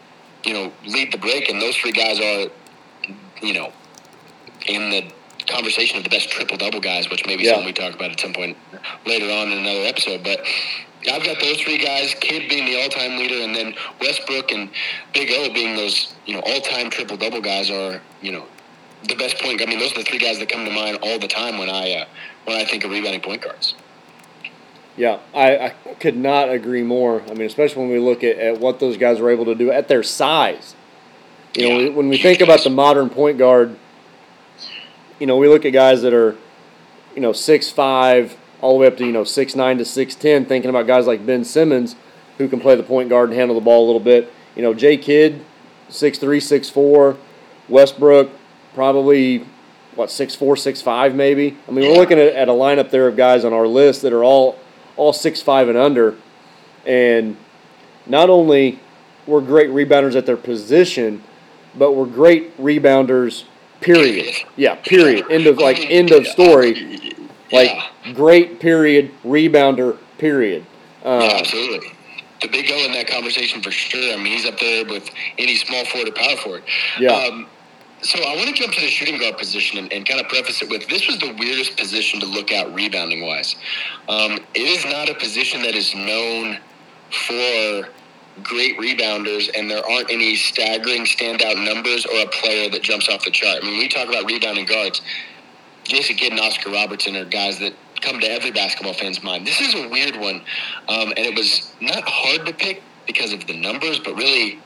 you know lead the break, and those three guys are you know in the conversation of the best triple double guys, which maybe Yeah. something we talk about at some point later on in another episode, but. I've got those three guys, Kidd being the all-time leader, and then Westbrook and Big O being those, you know, all-time triple-double guys are, you know, the best point. I mean, those are the three guys that come to mind all the time when I uh, when I think of rebounding point guards. Yeah, I, I could not agree more. I mean, especially when we look at, at what those guys were able to do at their size. You know, Yeah. when we think about the modern point guard, you know, we look at guys that are, you know, six five all the way up to you know six nine to six ten. Thinking about guys like Ben Simmons, who can play the point guard and handle the ball a little bit. You know, Jay Kidd, six three, six four. Westbrook, probably what six four, six five, maybe. I mean, we're looking at, at a lineup there of guys on our list that are all all six five and under, and not only were great rebounders at their position, but were great rebounders. Period. Yeah. Period. End of like end of story. Like great period rebounder. Period. Um, absolutely. The big O in that conversation for sure. I mean, he's up there with any small forward or power forward. Yeah. Um, so I want to jump to the shooting guard position and, and kind of preface it with this was the weirdest position to look at rebounding wise. Um, it is not a position that is known for great rebounders, and there aren't any staggering standout numbers or a player that jumps off the chart. I mean, we talk about rebounding guards. Jason Kidd and Oscar Robertson are guys that come to every basketball fan's mind. This is a weird one, um, and it was not hard to pick because of the numbers, but really,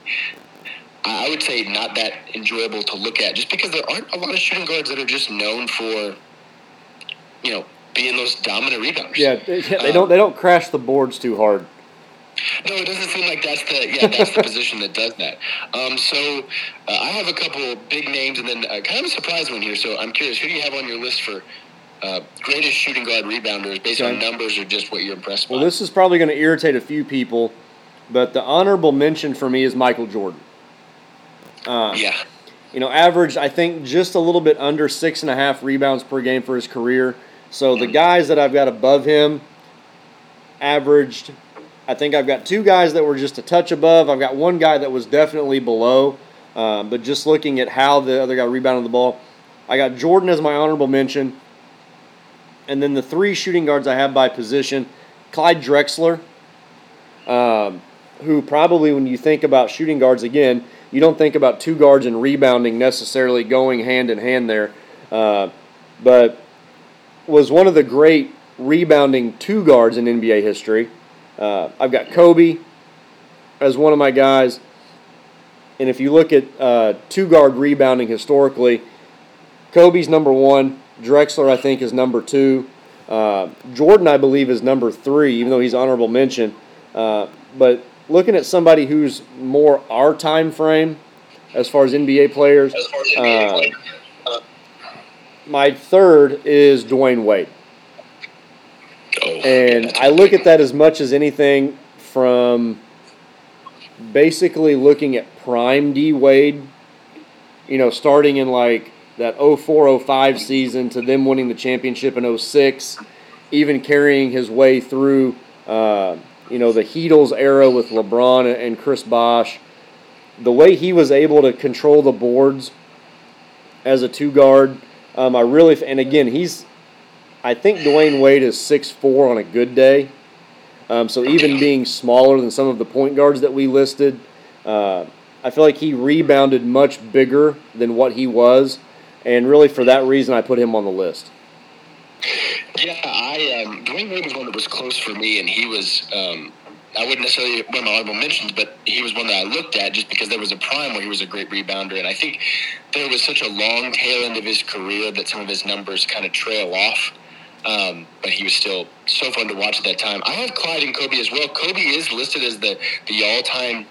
I would say not that enjoyable to look at, just because there aren't a lot of shooting guards that are just known for, you know, being those dominant rebounders. yeah, they, yeah, they don't they don't crash the boards too hard. No, it doesn't seem like that's the yeah that's the position that does that. Um, so uh, I have a couple big names and then uh, kind of a surprise one here. So I'm curious, who do you have on your list for uh, greatest shooting guard rebounders based on numbers or just what you're impressed with? Well, this is probably going to irritate a few people, but the honorable mention for me is Michael Jordan. Um, yeah, you know, averaged I think just a little bit under six and a half rebounds per game for his career. So the guys that I've got above him averaged. I think I've got two guys that were just a touch above. I've got one guy that was definitely below. Um, but just looking at how the other guy rebounded the ball, I got Jordan as my honorable mention. And then the three shooting guards I have by position Clyde Drexler, um, who probably, when you think about shooting guards again, you don't think about two guards and rebounding necessarily going hand in hand there. Uh, but was one of the great rebounding two guards in NBA history. Uh, I've got Kobe as one of my guys. And if you look at uh, two guard rebounding historically, Kobe's number one. Drexler, I think, is number two. Uh, Jordan, I believe, is number three, even though he's honorable mention. Uh, but looking at somebody who's more our time frame as far as NBA players, as far as NBA uh, player. my third is Dwyane Wade. Oh, And that's I look at that as much as anything from basically looking at prime D Wade, you know, starting in like that 0405 season to them winning the championship in 06, even carrying his way through, uh, you know, the Heatles era with LeBron and Chris Bosh. The way he was able to control the boards as a two guard, um, I really, and again, he's, I think Dwyane Wade is 6'4 on a good day. Um, so even being smaller than some of the point guards that we listed, uh, I feel like he rebounded much bigger than what he was, and really for that reason, I put him on the list. Yeah, I um, Dwyane Wade was one that was close for me, and he was. Um, I wouldn't necessarily one of my honorable mentions, but he was one that I looked at just because there was a prime where he was a great rebounder, and I think there was such a long tail end of his career that some of his numbers kind of trail off. Um, but he was still so fun to watch at that time. I have Clyde and Kobe as well. Kobe is listed as the the all time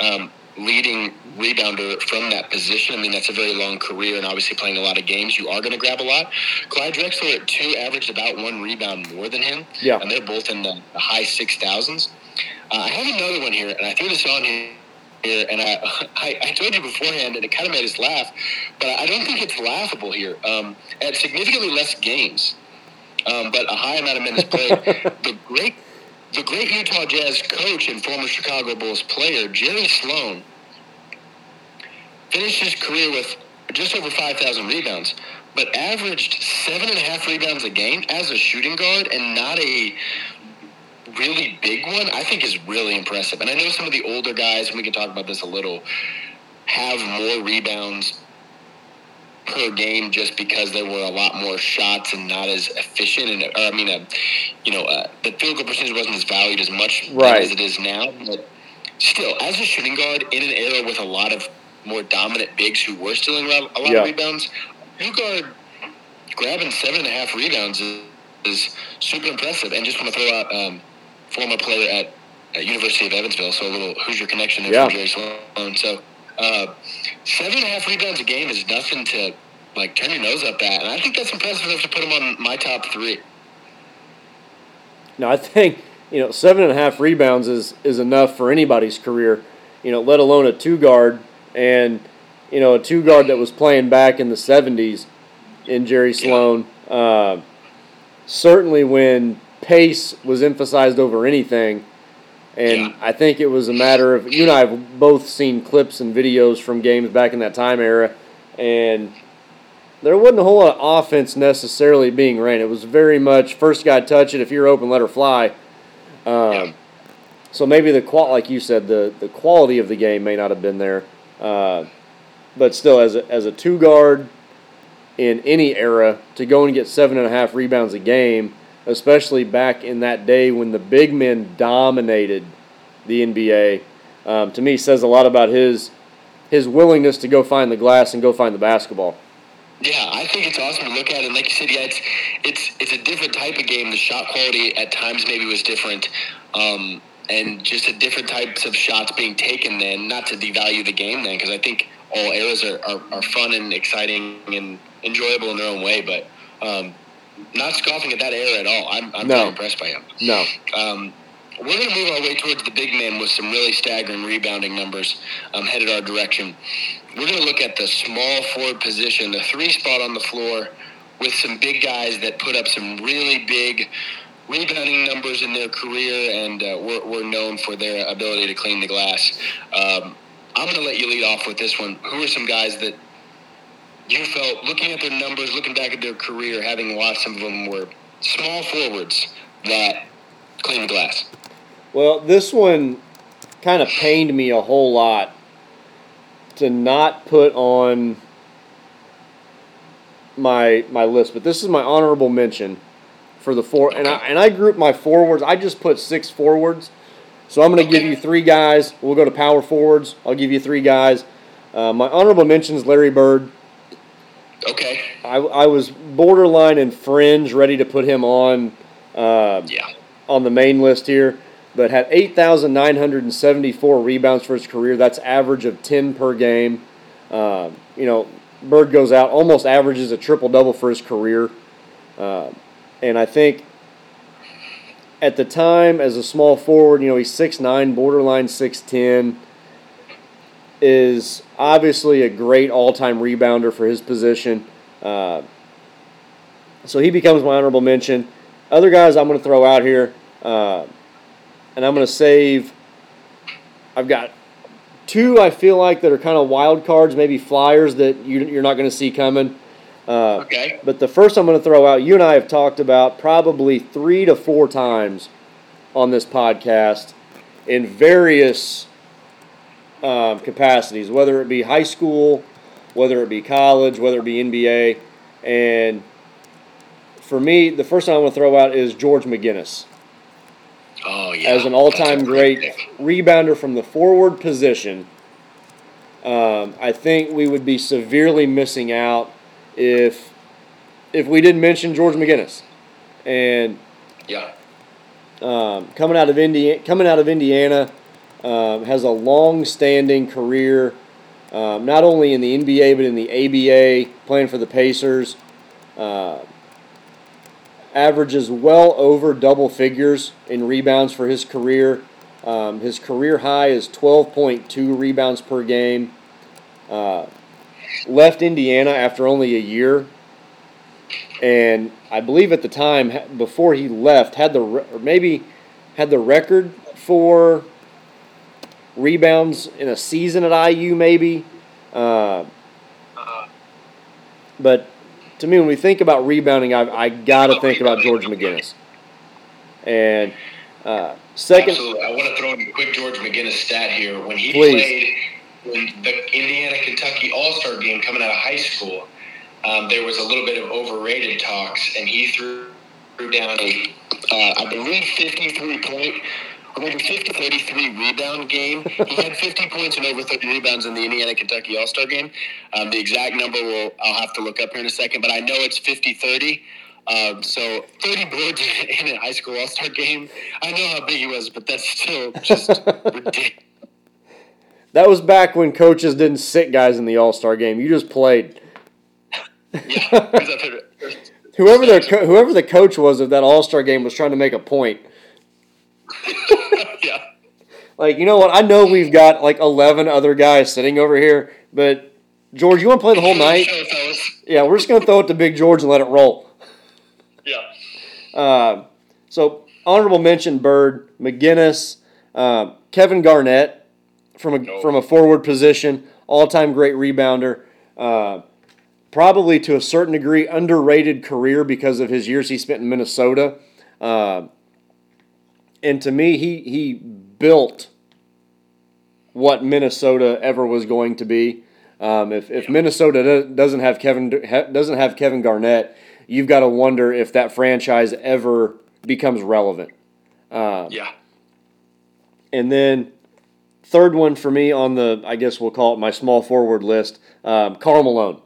um, leading rebounder from that position. I mean, that's a very long career, and obviously playing a lot of games, you are going to grab a lot. Clyde Drexler at two averaged about one rebound more than him. Yeah. And they're both in the, the high 6,000s. Uh, I have another one here, and I threw this on here. Here, and I, I, I told you beforehand, and it kind of made us laugh, but I don't think it's laughable here. Um, at significantly less games, um, but a high amount of minutes played, the great the great Utah Jazz coach and former Chicago Bulls player, Jerry Sloan, finished his career with just over 5,000 rebounds, but averaged seven and a half rebounds a game as a shooting guard and not a really big one, I think is really impressive. And I know some of the older guys, and we can talk about this a little, have more rebounds per game just because there were a lot more shots and not as efficient. And or, I mean, uh, you know, uh, the field goal percentage wasn't as valued as much Right. as it is now. But still, as a shooting guard in an era with a lot of more dominant bigs who were stealing a lot Yeah. of rebounds, you guard grabbing seven and a half rebounds is, is super impressive. And just want to throw out um, former player at, at University of Evansville, so a little Hoosier connection there Yeah. from Jerry Sloan. So uh, seven and a half rebounds a game is nothing to like turn your nose up at, and I think that's impressive enough to put him on my top three. Now I think you know seven and a half rebounds is is enough for anybody's career, you know, let alone a two guard and you know a two guard that was playing back in the '70s in Jerry Sloan. Uh, certainly, when pace was emphasized over anything, and Yeah. I think it was a matter of you and I have both seen clips and videos from games back in that time era, and there wasn't a whole lot of offense necessarily being ran. It was very much first guy touch it. If you're open, let her fly. Um, Yeah. So maybe the qual, like you said, the the quality of the game may not have been there, uh, but still, as a, as a two guard in any era, to go and get seven and a half rebounds a game, especially back in that day when the big men dominated the NBA, um, to me says a lot about his his willingness to go find the glass and go find the basketball. Yeah, I think it's awesome to look at, and like you said, yeah, it's it's it's a different type of game. The shot quality at times maybe was different, um, and just different types of shots being taken. Then, not to devalue the game, then, because I think all eras are, are, are fun and exciting and enjoyable in their own way. But um, not scoffing at that era at all. I'm I'm No. very impressed by him. No, Um, we're going to move our way towards the big man with some really staggering rebounding numbers um, headed our direction. We're going to look at the small forward position, the three spot on the floor, with some big guys that put up some really big rebounding numbers in their career and uh, were, were known for their ability to clean the glass. Um, I'm going to let you lead off with this one. Who are some guys that you felt, looking at their numbers, looking back at their career, having watched some of them, were small forwards that clean the glass? Well, this one kind of pained me a whole lot to not put on my my list, but this is my honorable mention for the four. And I and I group my forwards. I just put six forwards. So I'm going to give you three guys. We'll go to power forwards. I'll give you three guys. Uh, my honorable mention is Larry Bird. Okay. I, I was borderline and fringe, ready to put him on. Uh, Yeah. on the main list here, but had 8,974 rebounds for his career. That's average of 10 per game. Um, you know, Bird goes out, almost averages a triple double for his career. Uh, and I think at the time, as a small forward, you know, he's 6'9, borderline 6'10. Is obviously a great all-time rebounder for his position. Uh, so he becomes my honorable mention. Other guys I'm going to throw out here, uh, and I'm going to save. I've got two I feel like that are kind of wild cards, maybe flyers that you, you're not going to see coming. Uh, Okay. but the first I'm going to throw out, you and I have talked about probably three to four times on this podcast in various um, capacities, whether it be high school, whether it be college, whether it be NBA. And for me, the first one I want to throw out is George McGinnis Oh yeah. as an all-time That's a great rebounder from the forward position. Um, I think we would be severely missing out if if we didn't mention George McGinnis. And Yeah. um, coming out of Indiana, coming out of Indiana, um, has a long-standing career, um, not only in the NBA but in the ABA, playing for the Pacers. Uh, averages well over double figures in rebounds for his career. Um, his career high is 12.2 rebounds per game. Uh, left Indiana after only a year, and I believe at the time before he left had the maybe had the record for rebounds in a season at IU maybe. Uh, but to me, when we think about rebounding, I, I got to think about George McGinnis. And uh, second, Absolutely. I want to throw in a quick George McGinnis stat here. When he Please. played in the Indiana Kentucky All Star game coming out of high school, um, there was a little bit of overrated talks, and he threw, threw down a, uh, I believe, 53 point. Maybe 50 33 rebound game. He had 50 points and over 30 rebounds in the Indiana Kentucky All Star game. Um, the exact number will I'll have to look up here in a second, but I know it's 50 30. Um, so 30 boards in a high school All Star game. I know how big he was, but that's still just ridiculous. that was back when coaches didn't sit guys in the All Star game. You just played. Yeah, he was up there- Whoever the co- whoever the coach was of that All Star game was trying to make a point. Like, you know what? I know we've got like eleven other guys sitting over here, but George, you want to play the whole night? Yeah, we're just gonna throw it to Big George and let it roll. Yeah. Uh, so honorable mention: Bird, McGinnis, uh, Kevin Garnett from a No. from a forward position, all time great rebounder. Uh, probably to a certain degree underrated career because of his years he spent in Minnesota. Uh, and to me, he he built what Minnesota ever was going to be. Um, if if Minnesota doesn't have Kevin doesn't have Kevin Garnett, you've got to wonder if that franchise ever becomes relevant. Yeah. And then third one for me on the I guess we'll call it my small forward list, um, Karl Malone.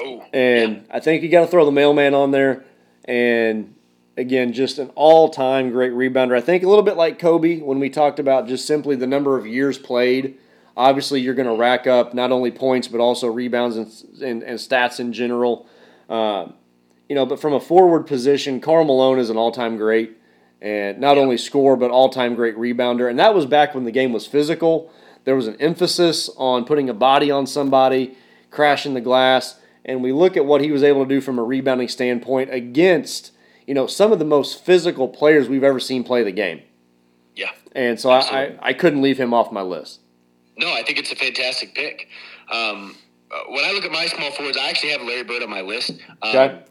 Oh. And I think you got to throw the mailman on there. And again, just an all time great rebounder. I think a little bit like Kobe when we talked about just simply the number of years played. Obviously, you're going to rack up not only points, but also rebounds and, and, and stats in general. Uh, you know, but from a forward position, Karl Malone is an all time great. And not only score, but all time great rebounder. And that was back when the game was physical. There was an emphasis on putting a body on somebody, crashing the glass. And we look at what he was able to do from a rebounding standpoint against, you know, some of the most physical players we've ever seen play the game. Yeah. And so I, I, I couldn't leave him off my list. No, I think it's a fantastic pick. Um, uh, when I look at my small forwards, I actually have Larry Bird on my list. Um, Okay.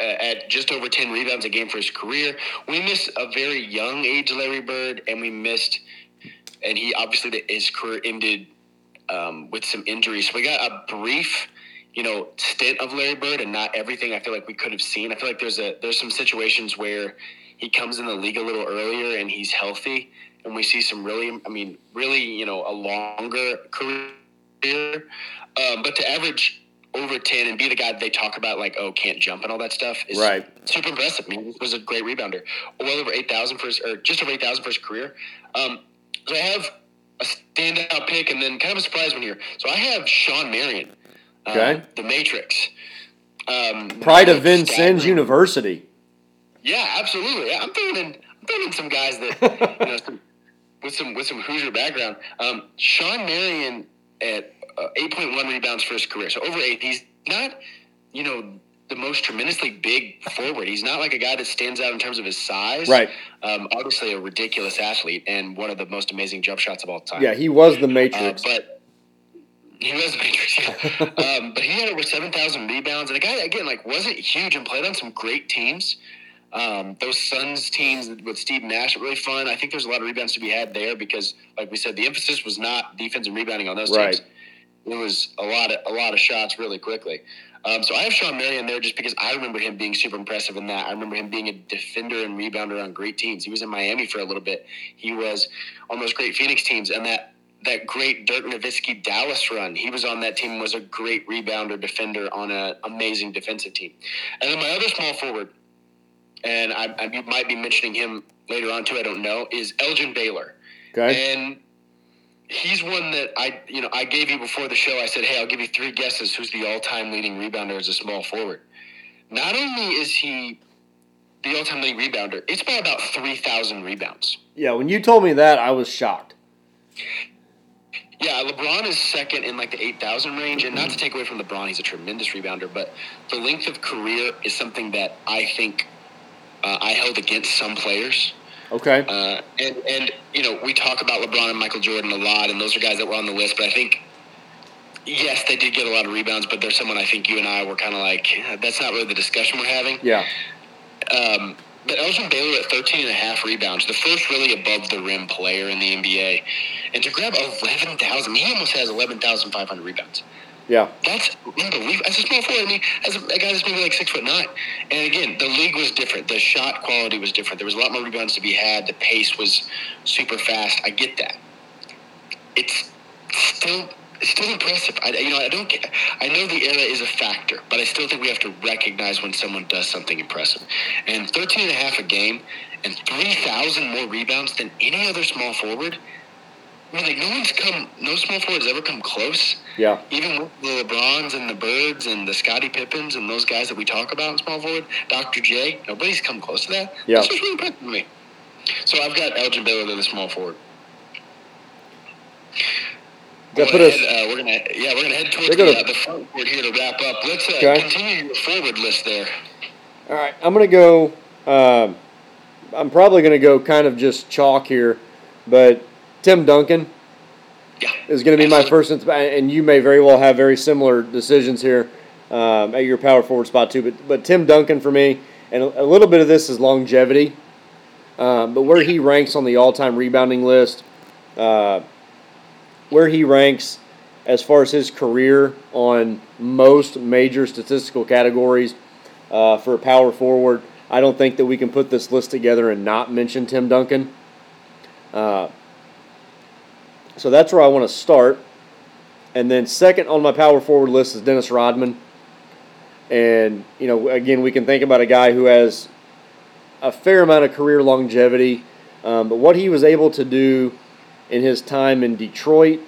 At just over 10 rebounds a game for his career. We missed a very young age Larry Bird, and we missed, and he obviously his career ended um, with some injuries. So we got a brief, you know, stint of Larry Bird, and not everything I feel like we could have seen. I feel like there's a there's some situations where he comes in the league a little earlier and he's healthy, and we see some really, I mean, really, you know, a longer career. Um, but to average over 10 and be the guy that they talk about, like, oh, can't jump and all that stuff, is Right. super impressive. I mean, he was a great rebounder. Well over 8,000 for his, or just over 8,000 for his career. Um, so I have a standout pick and then kind of a surprise one here. So I have Shawn Marion, Okay. The Matrix. Um, Pride of Vincennes University. yeah, absolutely. I'm throwing in, I'm throwing in some guys that you know, some with some with some Hoosier background. Um, Shawn Marion at uh, 8.1 rebounds for his career, so over eight. He's not, you know, the most tremendously big forward. He's not like a guy that stands out in terms of his size. Right. Um, obviously, a ridiculous athlete and one of the most amazing jump shots of all time. Yeah, he was the Uh, Matrix. but he was a Matrix. Yeah. um, but he had over seven thousand rebounds, and a guy again like wasn't huge and played on some great teams. Um, those Suns teams with Steve Nash are really fun. I think there's a lot of rebounds to be had there because, like we said, the emphasis was not defense and rebounding on those Right. teams. It was a lot of a lot of shots really quickly. Um, so I have Shawn Marion there just because I remember him being super impressive in that. I remember him being a defender and rebounder on great teams. He was in Miami for a little bit. He was on those great Phoenix teams and that that great Dirk Nowitzki Dallas run. He was on that team. and Was a great rebounder, defender on an amazing defensive team. And then my other small forward, and I, I might be mentioning him later on too. I don't know. Is Elgin Baylor. okay. And he's one that I, you know, I gave you before the show. I said, hey, I'll give you three guesses who's the all-time leading rebounder as a small forward. Not only is he the all-time leading rebounder, it's by about three thousand rebounds. Yeah, when you told me that, I was shocked. Yeah, LeBron is second in like the eight thousand range, and not to take away from LeBron, he's a tremendous rebounder, but the length of career is something that I think uh, I held against some players. Okay. Uh, and and you know we talk about LeBron and Michael Jordan a lot, and those are guys that were on the list. But I think yes, they did get a lot of rebounds, but there's someone I think you and I were kind of like "Eh, that's not really the discussion we're having. yeah. Um, but Elgin Baylor at 13 and a half rebounds, the first really above the rim player in the NBA, and to grab 11,000, he almost has 11,500 rebounds. Yeah. That's unbelievable. As a small forward, I mean, as a, a guy that's maybe like six foot nine. And again, the league was different. The shot quality was different. There was a lot more rebounds to be had. The pace was super fast. I get that. It's still it's still impressive. I, you know, I don't. I know the era is a factor, but I still think we have to recognize when someone does something impressive. And 13 and a half a game and 3,000 more rebounds than any other small forward. I mean, like no one's come, no small forward has ever come close Yeah. even with the LeBrons and the Birds and the Scottie Pippins and those guys that we talk about in small forward, Dr. J, nobody's come close to that. Yeah. This was really impressive to me. So I've got Elgin Baylor to the small forward. That We'll put us- head, uh, we're gonna yeah we're gonna head towards They're the, uh, the front court here to wrap up. Let's uh, Okay. continue your forward list there. All right, I'm going to go. Um, I'm probably going to go kind of just chalk here, but Tim Duncan Yeah, is going to be my first, and you may very well have very similar decisions here um, at your power forward spot too. But but Tim Duncan for me, and a, a little bit of this is longevity, um, but where he ranks on the all-time rebounding list, uh, where he ranks as far as his career on most major statistical categories uh, for a power forward. I don't think that we can put this list together and not mention Tim Duncan. Uh, so that's where I want to start. And then second on my power forward list is Dennis Rodman. And, you know, again, we can think about a guy who has a fair amount of career longevity. Um, but what he was able to do in his time in Detroit,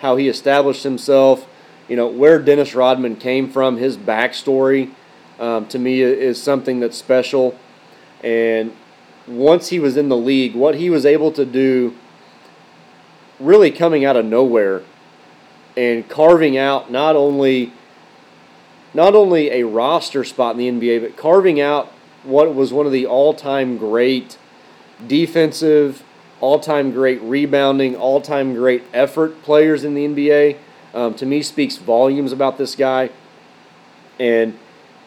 how he established himself, you know, where Dennis Rodman came from, his backstory, um, to me is something that's special. And once he was in the league, what he was able to do really coming out of nowhere and carving out not only not only a roster spot in the NBA, but carving out what was one of the all-time great defensive, all-time great rebounding, all-time great effort players in the NBA. Um, to me, speaks volumes about this guy. And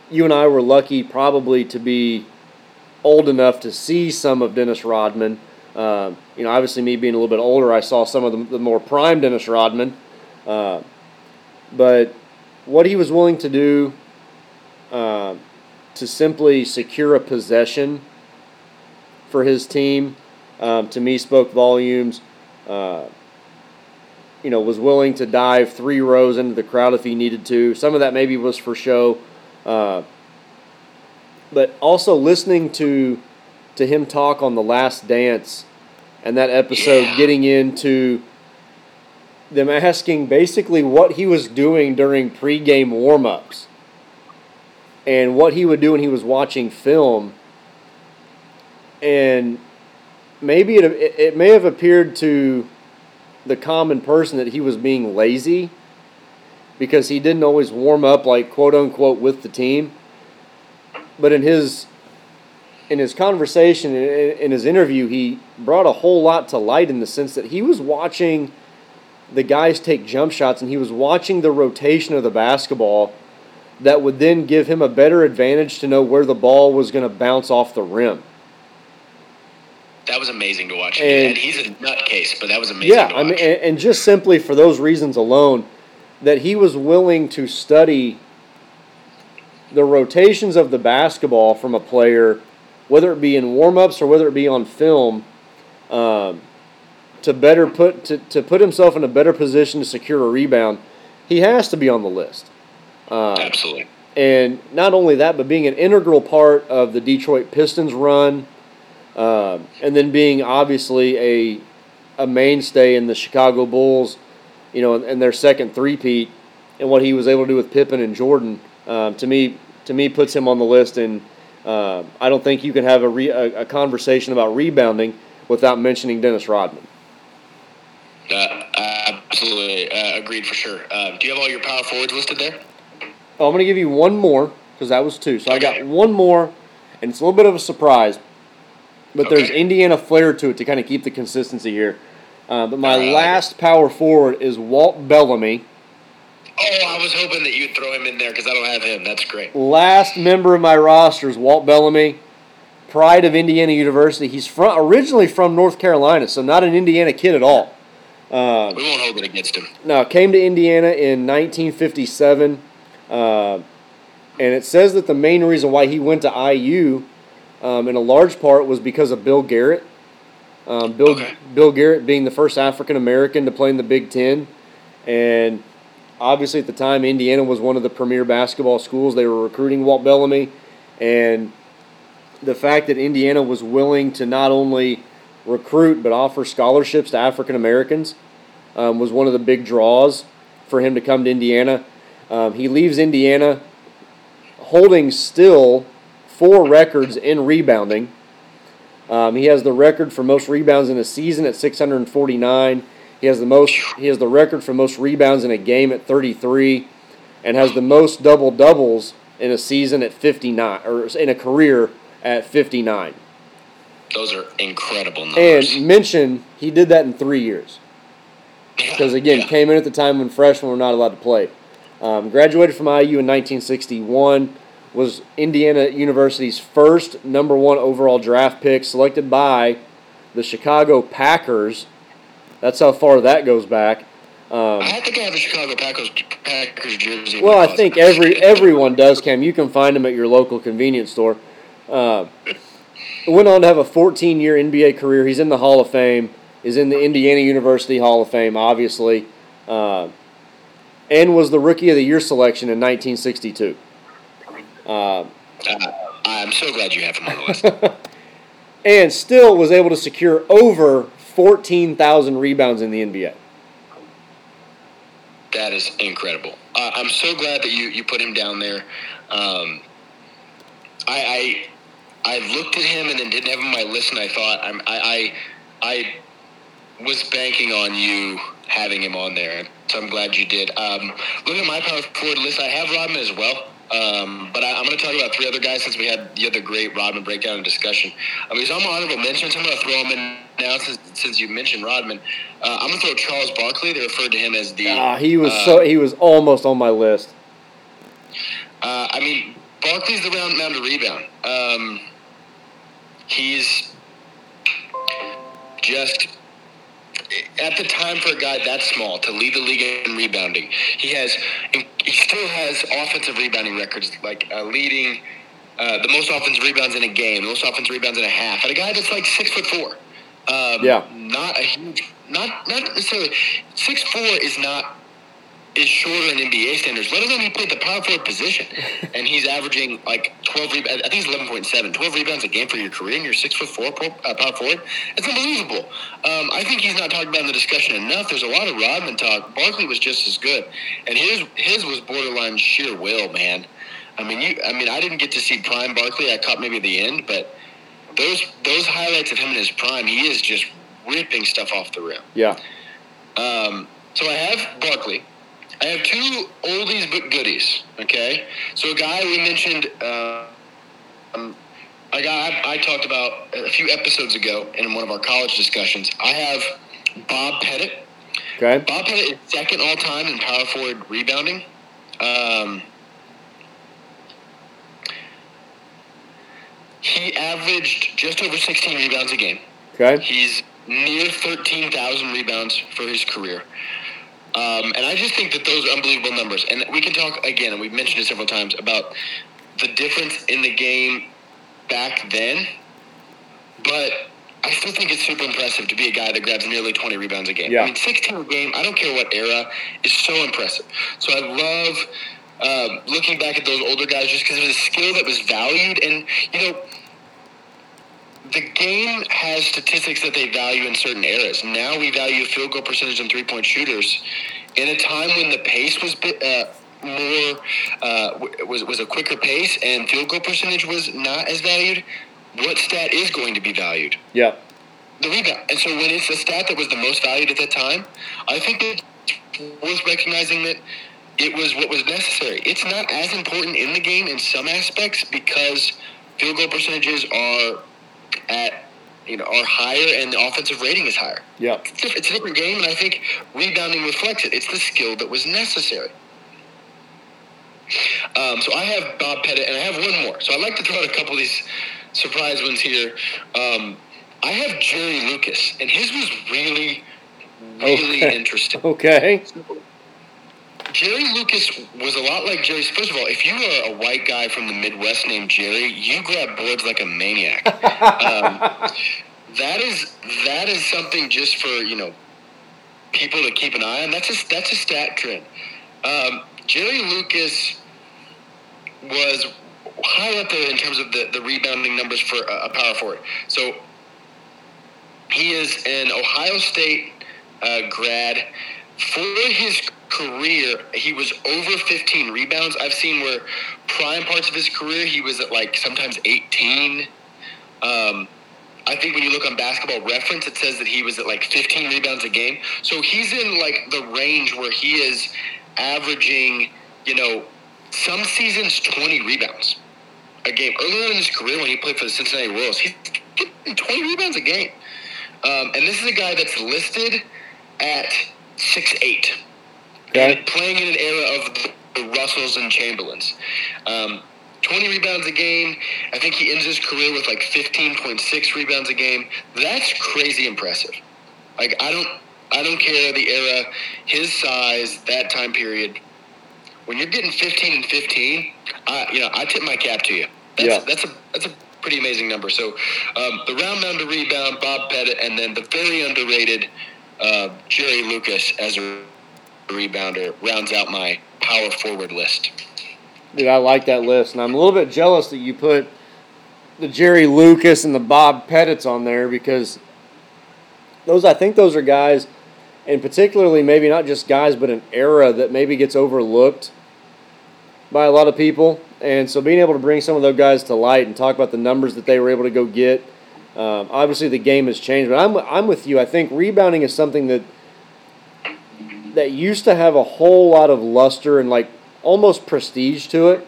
you and I were lucky, probably, to be old enough to see some of Dennis Rodman. Um, you know, obviously, me being a little bit older, I saw some of the, the more prime Dennis Rodman. Uh, but what he was willing to do uh, to simply secure a possession for his team, um, to me, spoke volumes. Uh, you know, was willing to dive three rows into the crowd if he needed to. Some of that maybe was for show. Uh, but also listening to to him talk on the last dance and that episode Yeah. getting into them asking basically what he was doing during pregame warm-ups and what he would do when he was watching film and maybe it, it, may have appeared to the common person that he was being lazy because he didn't always warm up like quote unquote with the team. But in his in his conversation in his interview, he brought a whole lot to light in the sense that he was watching the guys take jump shots and he was watching the rotation of the basketball that would then give him a better advantage to know where the ball was going to bounce off the rim. That was amazing to watch. And- And, he's a nutcase, but that was amazing Yeah, to I mean, and, and just simply for those reasons alone, that he was willing to study the rotations of the basketball from a player, whether it be in warm-ups or whether it be on film, um, to better put to, to put himself in a better position to secure a rebound, he has to be on the list. Uh, Absolutely. and not only that, but being an integral part of the Detroit Pistons run, um, and then being obviously a a mainstay in the Chicago Bulls, you know, and, and their second three-peat, and what he was able to do with Pippen and Jordan, um, to me, to me, puts him on the list. And uh, I don't think you can have a, re- a, a conversation about rebounding without mentioning Dennis Rodman. Uh, absolutely. Uh, agreed for sure. Uh, do you have all your power forwards listed there? Oh, I'm going to give you one more because that was two. So I got one more, and it's a little bit of a surprise, but there's Indiana flair to it to kind of keep the consistency here. Uh, but my right. last power forward is Walt Bellamy, Oh, I was hoping that you'd throw him in there because I don't have him. That's great. last member of my roster is Walt Bellamy, pride of Indiana University. He's from originally from North Carolina, so not an Indiana kid at all. Uh, We won't hold it against him. Now, came to Indiana in 1957, uh, and it says that the main reason why he went to IU, um, in a large part, was because of Bill Garrett. Um, Bill Okay. Bill Garrett being the first African American to play in the Big Ten, and obviously at the time Indiana was one of the premier basketball schools. They were recruiting Walt Bellamy, and the fact that Indiana was willing to not only recruit but offer scholarships to African Americans um, was one of the big draws for him to come to Indiana. Um, he leaves Indiana holding still four records in rebounding. Um, he has the record for most rebounds in a season at 649. He has the most. He has the record for most rebounds in a game at 33, and has the most double doubles in a season at 59, or in a career at 59. Those are incredible numbers. And mention he did that in three years because again Yeah. came in at the time when freshmen were not allowed to play. Um, graduated from IU in 1961. Was Indiana University's first number one overall draft pick, selected by the Chicago Packers. That's how far that goes back. Um, I think I have a Chicago Packers, Packers jersey. well, I think every everyone does, Cam. You can find them at your local convenience store. Uh, went on to have a 14-year NBA career. He's in the Hall of Fame. Is in the Indiana University Hall of Fame, obviously, uh, and was the Rookie of the Year selection in 1962. Uh, I'm so glad you have him on the list. and still was able to secure over 14,000 rebounds in the NBA. That is incredible. Uh, I'm so glad that you, you put him down there. Um, I, I I looked at him and then didn't have him on my list, and I thought I'm, I, I I was banking on you having him on there, so I'm glad you did. Um, look at my power forward list. I have Rodman as well. Um, but I, I'm going to talk about three other guys since we had the other great Rodman breakdown and discussion. I mean, he's on my honorable mentions. I'm going to throw him in now since, since you mentioned Rodman. Uh, I'm going to throw Charles Barkley. They referred to him as the. Ah, he was uh, so he was almost on my list. Uh, I mean, Barkley's the round mound to rebound. Um, he's just at the time for a guy that small to lead the league in rebounding. He has he still has offensive rebounding records like uh, leading uh, the most offensive rebounds in a game, the most offensive rebounds in a half, and a guy that's like six foot four. Um, Yeah. not a huge, not not necessarily six four is not is shorter in NBA standards. Let alone he played the power forward position, and he's averaging like twelve. Re- I think it's eleven point seven. Twelve rebounds a game for your career, and you're six foot four pro, uh, power forward. It's unbelievable. Um, I think he's not talked about in the discussion enough. There's a lot of Rodman talk. Barkley was just as good, and his his was borderline sheer will, man. I mean, you. I mean, I didn't get to see prime Barkley. I caught maybe the end, but those those highlights of him in his prime, he is just ripping stuff off the rim. Yeah. Um, so I have Barkley. I have two oldies but goodies. Okay, so a guy we mentioned. Uh, um, a guy I, I talked about a few episodes ago in one of our college discussions. I have Bob Pettit. Okay. Bob Pettit is second all time in power forward rebounding. Um, he averaged just over 16 rebounds a game. Okay. He's near 13,000 rebounds for his career. Um, and I just think that those are unbelievable numbers. And we can talk again, and we've mentioned it several times, about the difference in the game back then. But I still think it's super impressive to be a guy that grabs nearly 20 rebounds a game. Yeah. I mean, 16 a game, I don't care what era, is so impressive. So I love um, looking back at those older guys just because it was a skill that was valued. And, you know, the game has statistics that they value in certain eras. Now we value field goal percentage and three point shooters. In a time when the pace was bit, uh, more uh, was was a quicker pace and field goal percentage was not as valued, what stat is going to be valued? Yeah. The rebound. And so when it's the stat that was the most valued at that time, I think that was recognizing that it was what was necessary. It's not as important in the game in some aspects because field goal percentages are at you know are higher and the offensive rating is higher. Yeah. It's diff- it's a different game, and I think rebounding reflects it. It's the skill that was necessary. Um, so I have Bob Pettit, and I have one more. So I'd like to throw out a couple of these surprise ones here. Um, I have Jerry Lucas, and his was really, really Okay. interesting. Okay. Jerry Lucas was a lot like Jerry. First of all, if you are a white guy from the Midwest named Jerry, you grab boards like a maniac. um, that is that is something just for you know people to keep an eye on. That's a that's a stat trend. Um, Jerry Lucas was high up there in terms of the, the rebounding numbers for a, a power forward. So he is an Ohio State uh, grad. For his career, he was over 15 rebounds. I've seen where prime parts of his career, he was at like sometimes 18. Um, I think when you look on basketball reference, it says that he was at like 15 rebounds a game. So he's in like the range where he is averaging, you know, some seasons 20 rebounds a game. Earlier in his career, when he played for the Cincinnati Royals, he's getting 20 rebounds a game. Um, and this is a guy that's listed at six eight, Okay. playing in an era of the, the Russells and Chamberlains. Um, 20 rebounds a game. I think he ends his career with like 15.6 rebounds a game. That's crazy impressive. Like I don't, I don't care the era, his size, that time period. When you're getting 15 and 15, I, you know, I tip my cap to you. That's, Yeah. that's a that's a pretty amazing number. So um, the round mound to rebound, Bob Pettit, and then the very underrated uh, Jerry Lucas as a rebounder rounds out my power forward list. Dude, I like that list, and I'm a little bit jealous that you put the Jerry Lucas and the Bob Pettits on there because those I think those are guys, and particularly maybe not just guys, but an era that maybe gets overlooked by a lot of people. And so being able to bring some of those guys to light and talk about the numbers that they were able to go get. Um, obviously, the game has changed, but I'm I'm with you. I think rebounding is something that that used to have a whole lot of luster and like almost prestige to it.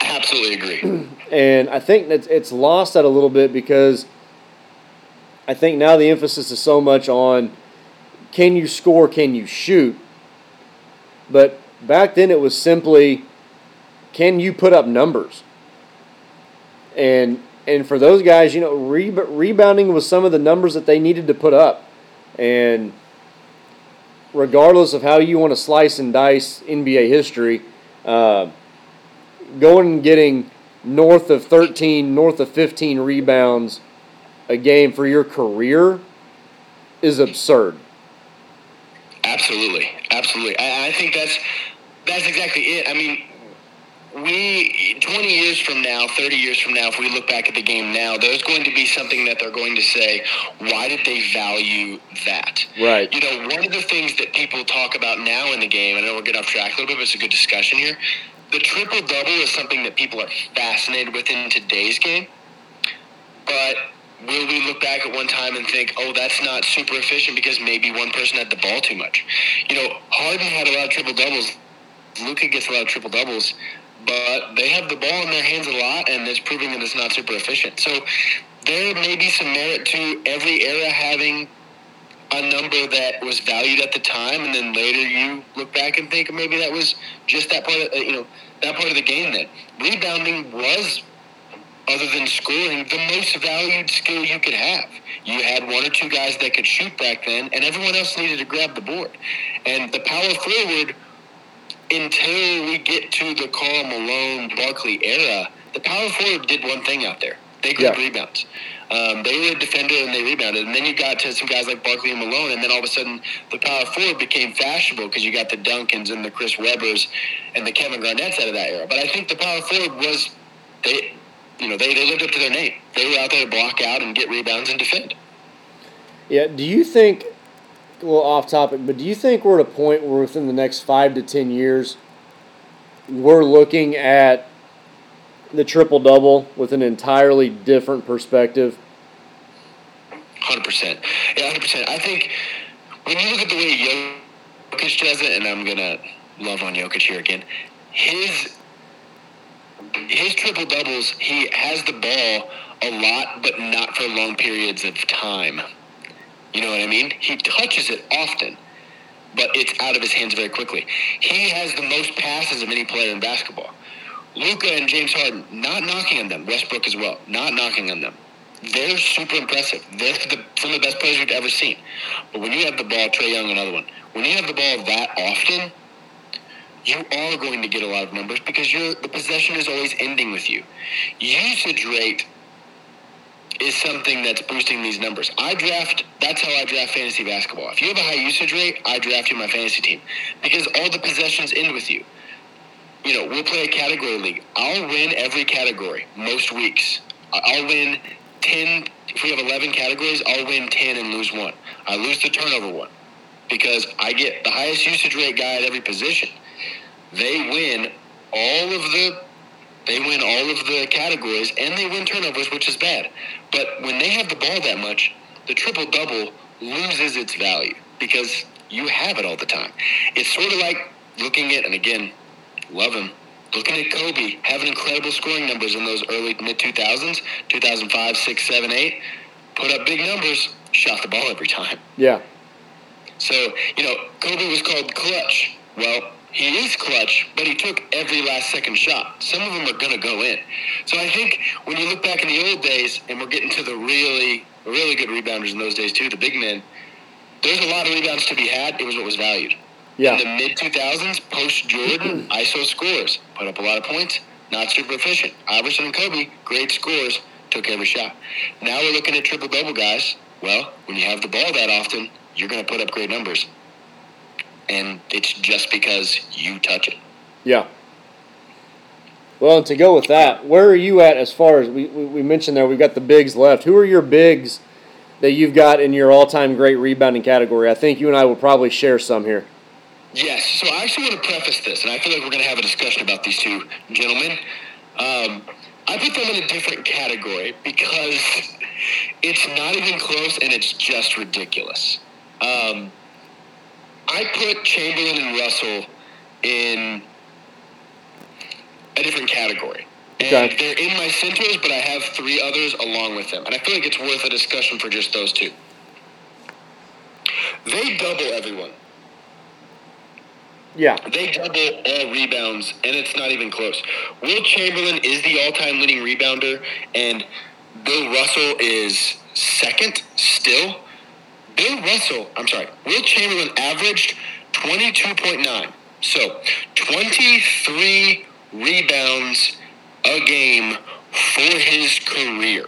Absolutely agree. And I think that it's lost that a little bit because I think now the emphasis is so much on can you score, can you shoot. But back then it was simply can you put up numbers. And and for those guys, you know, re- rebounding was some of the numbers that they needed to put up. And regardless of how you want to slice and dice NBA history, uh, going and getting north of 13, north of 15 rebounds a game for your career is absurd. Absolutely, absolutely. I, I think that's that's exactly it. I mean, we 20 years from now, 30 years from now, if we look back at the game now, there's going to be something that they're going to say, why did they value that? Right. You know, one of the things that people talk about now in the game, I know we're getting off track a little bit, but it's a good discussion here. The triple double is something that people are fascinated with in today's game. but will we look back at one time and think, oh, that's not super efficient because maybe one person had the ball too much? You know, Harden had a lot of triple doubles. Luka gets a lot of triple doubles, but they have the ball in their hands a lot, and it's proving that it's not super efficient. So there may be some merit to every era having a number that was valued at the time, and then later you look back and think maybe that was just that part of uh, you know that part of the game. That rebounding was, other than scoring, the most valued skill you could have. You had one or two guys that could shoot back then, and everyone else needed to grab the board. And the power forward, until we get to the Karl Malone Barkley era, the power forward did one thing out there. They grabbed Yeah. rebounds. Um, they were a defender and they rebounded. And then you got to some guys like Barkley and Malone, and then all of a sudden the power forward became fashionable because you got the Duncans and the Chris Webbers and the Kevin Garnett's out of that era. But I think the power forward was they, you know, they, they lived up to their name. They were out there to block out and get rebounds and defend. Yeah. Do you think, a little off topic, but do you think we're at a point where within the next five to ten years, we're looking at the triple double with an entirely different perspective? Hundred percent. Yeah, hundred percent. I think when you look at the way Jokic does it, and I'm gonna love on Jokic here again, his his triple doubles, he has the ball a lot, but not for long periods of time. You know what I mean? He touches it often, but it's out of his hands very quickly. He has the most passes of any player in basketball. Luka and James Harden, not knocking on them. Westbrook as well, not knocking on them. They're super impressive. They're the, some of the best players we've ever seen. But when you have the ball, Trae Young, another one. When you have the ball that often, you are going to get a lot of numbers because the possession is always ending with you. Usage rate is something that's boosting these numbers. I draft, that's how I draft fantasy basketball. If you have a high usage rate, I draft you my fantasy team because all the possessions end with you. You know, we'll play a category league. I'll win every category most weeks. I'll win 10, if we have 11 categories, I'll win 10 and lose one. I lose the turnover one because I get the highest usage rate guy at every position. They win all of the they win all of the categories and they win turnovers, which is bad. But when they have the ball that much, the triple double loses its value because you have it all the time. It's sort of like looking at, and again, love him, looking at Kobe having incredible scoring numbers in those early mid 2000s, 2005, 6, 7, 8, put up big numbers, shot the ball every time. Yeah. So, you know, Kobe was called clutch. Well, he is clutch, but he took every last second shot. Some of them are going to go in. So I think when you look back in the old days, and we're getting to the really, really good rebounders in those days too, the big men, there's a lot of rebounds to be had. It was what was valued. Yeah. In the mid 2000s, post Jordan, mm-hmm. ISO scores, put up a lot of points, not super efficient. Iverson and Kobe, great scores, took every shot. Now we're looking at triple double guys. Well, when you have the ball that often, you're going to put up great numbers. And it's just because you touch it. Yeah. Well, and to go with that, where are you at as far as we, we, we mentioned there? We've got the bigs left. Who are your bigs that you've got in your all time great rebounding category? I think you and I will probably share some here. Yes. So I actually want to preface this, and I feel like we're going to have a discussion about these two gentlemen. Um, I put them in a different category because it's not even close and it's just ridiculous. Um, I put Chamberlain and Russell in a different category. And Okay. they're in my centers, but I have three others along with them. And I feel like it's worth a discussion for just those two. They double everyone. Yeah. They double all rebounds, and it's not even close. Wilt Chamberlain is the all-time leading rebounder, and Bill Russell is second still. Bill Russell, I'm sorry, Wilt Chamberlain averaged 22.9. So, 23 rebounds a game for his career.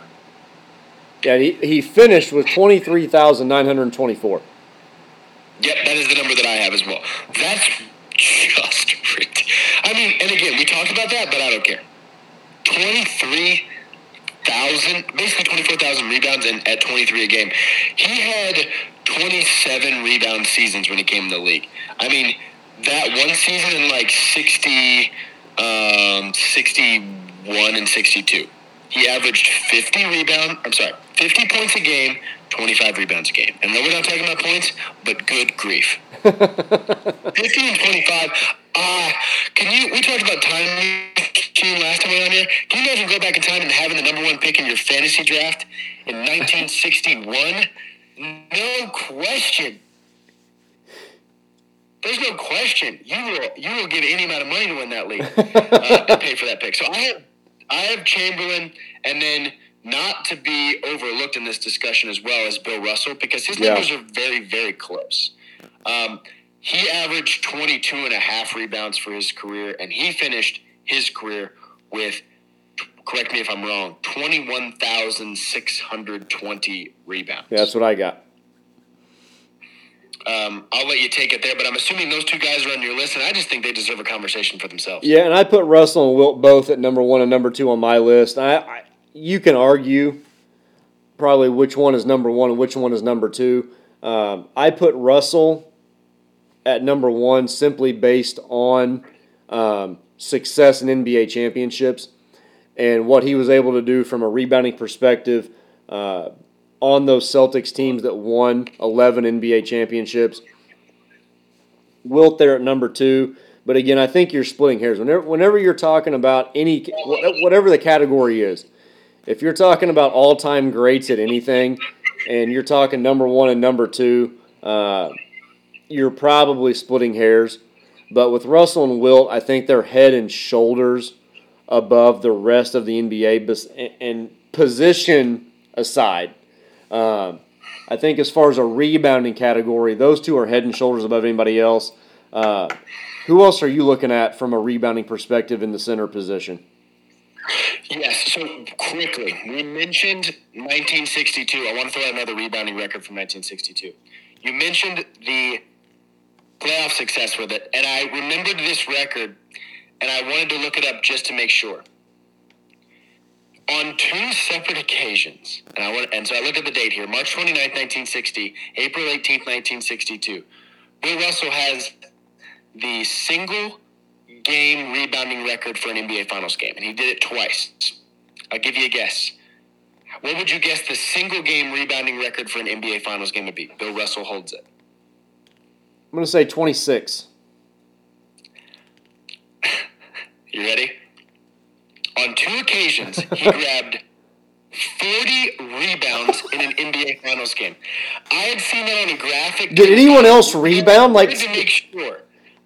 Yeah, he, he finished with 23,924. Yep, that is the number that I have as well. That's just ridiculous. I mean, and again, we talked about that, but I don't care. 23,000, basically 24,000 rebounds and at 23 a game. He had 27 rebound seasons when he came in the league. I mean, that one season in like 60, um, 61 and 62. he averaged 50 rebound. I'm sorry, 50 points a game, 25 rebounds a game. And no, we're not talking about points, but good grief. 50 and 25. Uh, can you? We talked about time machine last time we were on here. Can you imagine go back in time and having the number one pick in your fantasy draft in 1961? No question. There's no question. You will you will give any amount of money to win that league uh, to pay for that pick. So I have I have Chamberlain, and then not to be overlooked in this discussion as well as Bill Russell because his Yeah. numbers are very very close. Um, he averaged 22 and a half rebounds for his career, and he finished his career with, correct me if I'm wrong, 21,620 rebounds. Yeah, that's what I got. Um, I'll let you take it there, but I'm assuming those two guys are on your list, and I just think they deserve a conversation for themselves. Yeah, and I put Russell and Wilt both at number one and number two on my list. I, I you can argue probably which one is number one and which one is number two. Um, I put Russell at number one simply based on um, success in NBA championships and what he was able to do from a rebounding perspective uh, on those Celtics teams that won 11 NBA championships. Wilt there at number two. But again, I think you're splitting hairs. Whenever, whenever you're talking about any, whatever the category is, if you're talking about all time greats at anything, and you're talking number one and number two, uh, you're probably splitting hairs. But with Russell and Wilt, I think they're head and shoulders above the rest of the NBA. and- position aside, um, I think as far as a rebounding category, those two are head and shoulders above anybody else. Uh, who else are you looking at from a rebounding perspective in the center position? Yes. So quickly, we mentioned 1962. I want to throw out another rebounding record from 1962. You mentioned the playoff success with it, and I remembered this record, and I wanted to look it up just to make sure. On two separate occasions, and I want, and so I look at the date here: March 29th, 1960, April 18th, 1962. Bill Russell has the single game rebounding record for an NBA Finals game, and he did it twice. I'll give you a guess. What would you guess the single game rebounding record for an NBA Finals game would be? Bill Russell holds it. I'm going to say 26. You ready? On two occasions, he grabbed 40 rebounds in an NBA Finals game. I had seen that on a graphic. Did anyone else rebound? Like, to make sure.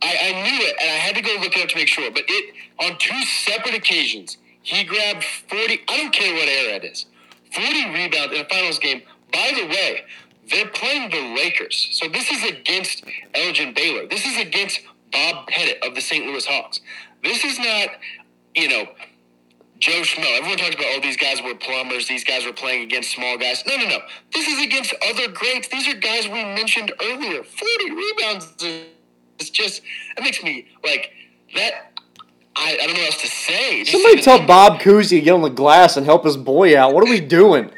I, I knew it, and I had to go look it up to make sure. But it on two separate occasions, he grabbed 40. I don't care what era it is. 40 rebounds in a finals game. By the way, they're playing the Lakers. So this is against Elgin Baylor. This is against Bob Pettit of the St. Louis Hawks. This is not, you know, Joe Schmo. Everyone talks about, oh, these guys were plumbers. These guys were playing against small guys. No, no, no. This is against other greats. These are guys we mentioned earlier. 40 rebounds is just, that makes me, like, that, I, I don't know what else to say. Somebody tell Bob Cousy to get on the glass and help his boy out. What are we doing?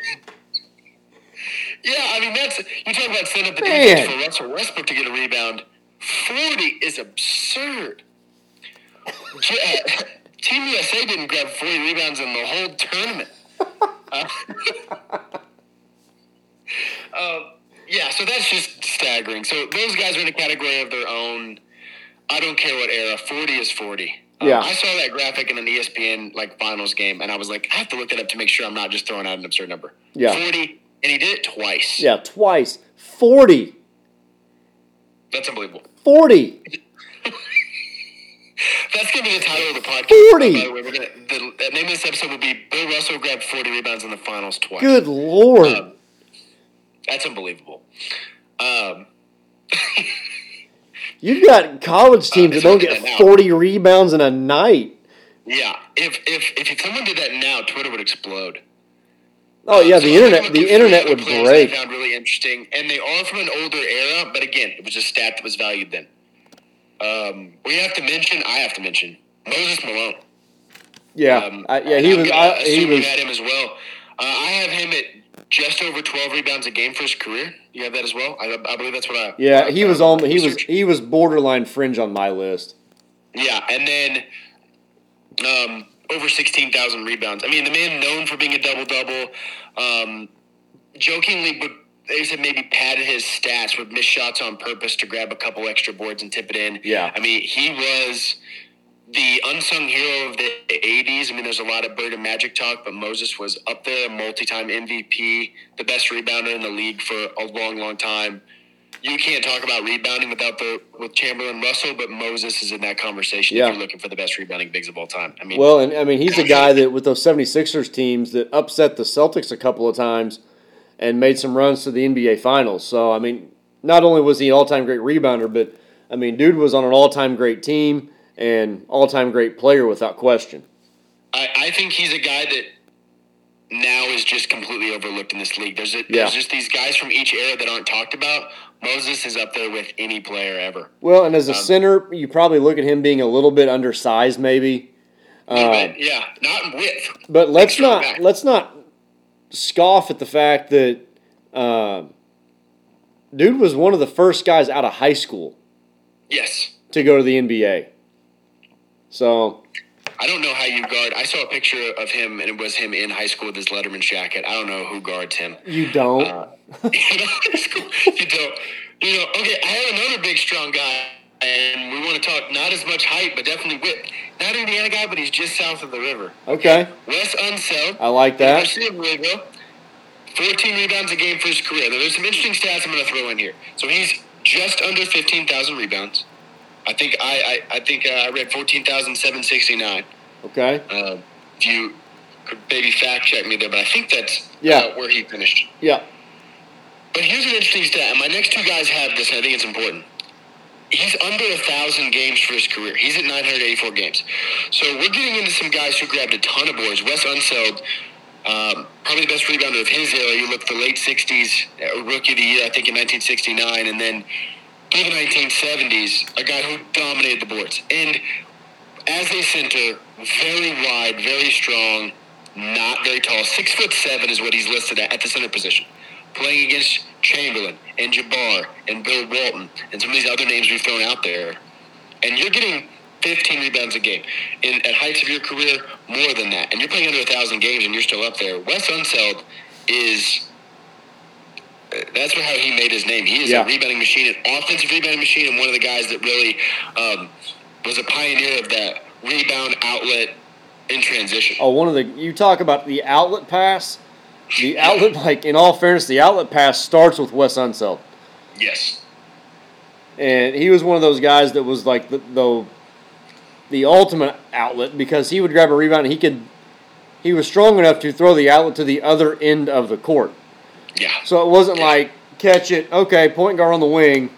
Yeah, I mean, that's, you talk about setting up the Man. defense for Russell Westbrook to get a rebound. 40 is absurd. Uh, Team USA didn't grab 40 rebounds in the whole tournament. Uh, uh, yeah, so that's just staggering. So those guys are in a category of their own. I don't care what era. 40 is 40. Um, Yeah. I saw that graphic in an ESPN like finals game, and I was like, I have to look that up to make sure I'm not just throwing out an absurd number. Yeah. 40, and he did it twice. Yeah, twice. 40. That's unbelievable. 40. That's gonna be the title of the podcast. 40. By the way, we're gonna the, the name of this episode will be Bill Russell grabbed 40 rebounds in the finals twice. Good Lord. Um, that's unbelievable. Um, You've got college teams that don't get now. 40 rebounds in a night. yeah, if, if if someone did that now, Twitter would explode. Oh, yeah, the I'm internet the internet would break. I found really interesting, and they are from an older era. But again, it was a stat that was valued then. Um, we have to mention. I have to mention Moses Malone. Yeah. Um, I, yeah, he I'm was I, he was had him as well. Uh, I have him at just over 12 rebounds a game for his career. You have that as well. I, I believe that's what I. Yeah, he was on he was he was borderline fringe on my list. Yeah, and then um, over 16,000 rebounds. I mean, the man known for being a double double. Um, jokingly, but they said maybe padded his stats with missed shots on purpose to grab a couple extra boards and tip it in. Yeah. I mean, he was the unsung hero of the 80s. I mean, there's a lot of Bird and Magic talk, but Moses was up there, a multi-time MVP, the best rebounder in the league for a long, long time. You can't talk about rebounding without the with Chamberlain Russell, but Moses is in that conversation Yeah. if you're looking for the best rebounding bigs of all time. I mean, Well, and I mean, he's a guy that with those 76ers teams that upset the Celtics a couple of times and made some runs to the NBA Finals. So, I mean, not only was he an all time great rebounder, but I mean, dude was on an all time great team and all time great player without question. I, I think he's a guy that now is just completely overlooked in this league. There's a, Yeah. there's just these guys from each era that aren't talked about. Moses is up there with any player ever. Well, and as a Um, center, you probably look at him being a little bit undersized, maybe. Uh, yeah, not width. But let's not guy. let's not scoff at the fact that um, dude was one of the first guys out of high school Yes, to go to the NBA. So I don't know how you guard. I saw a picture of him, and it was him in high school with his Letterman jacket. I don't know who guards him. you don't. Uh, you don't. You know, okay. I have another big, strong guy, and we want to talk not as much height, but definitely width. Not an Indiana guy, but he's just south of the river. okay, Wes Unseld. I like that. University of Louisville. 14 rebounds a game for his career. Now, there's some interesting stats I'm going to throw in here. So he's just under 15,000 rebounds. I think I I, I think uh, I read 14,769. Okay, Uh, if you could maybe fact check me there, but I think that's Yeah. where he finished. yeah, But here's an interesting stat, my next two guys have this, and I think it's important. He's under a thousand games for his career. He's at 984 games. So we're getting into some guys who grabbed a ton of boards. Wes Unseld, um, probably the best rebounder of his era. You look the late 60s, uh, rookie of the year, I think in 1969, and then the 1970s, a guy who dominated the boards. And as a center, very wide, very strong, not very tall. Six foot seven is what he's listed at at the center position. Playing against Chamberlain and Jabbar and Bill Walton and some of these other names we've thrown out there. And you're getting 15 rebounds a game. In, at heights of your career, more than that. And you're playing under 1,000 games and you're still up there. Wes Unseld is. That's how he made his name. He is Yeah. a rebounding machine, an offensive rebounding machine, and one of the guys that really um, was a pioneer of that rebound outlet in transition. Oh, one of the you talk about the outlet pass. The outlet, like in all fairness, the outlet pass starts with Wes Unseld, Yes. and he was one of those guys that was like the the, the ultimate outlet because he would grab a rebound and he could he was strong enough to throw the outlet to the other end of the court. Yeah. So it wasn't like catch it, okay, point guard on the wing,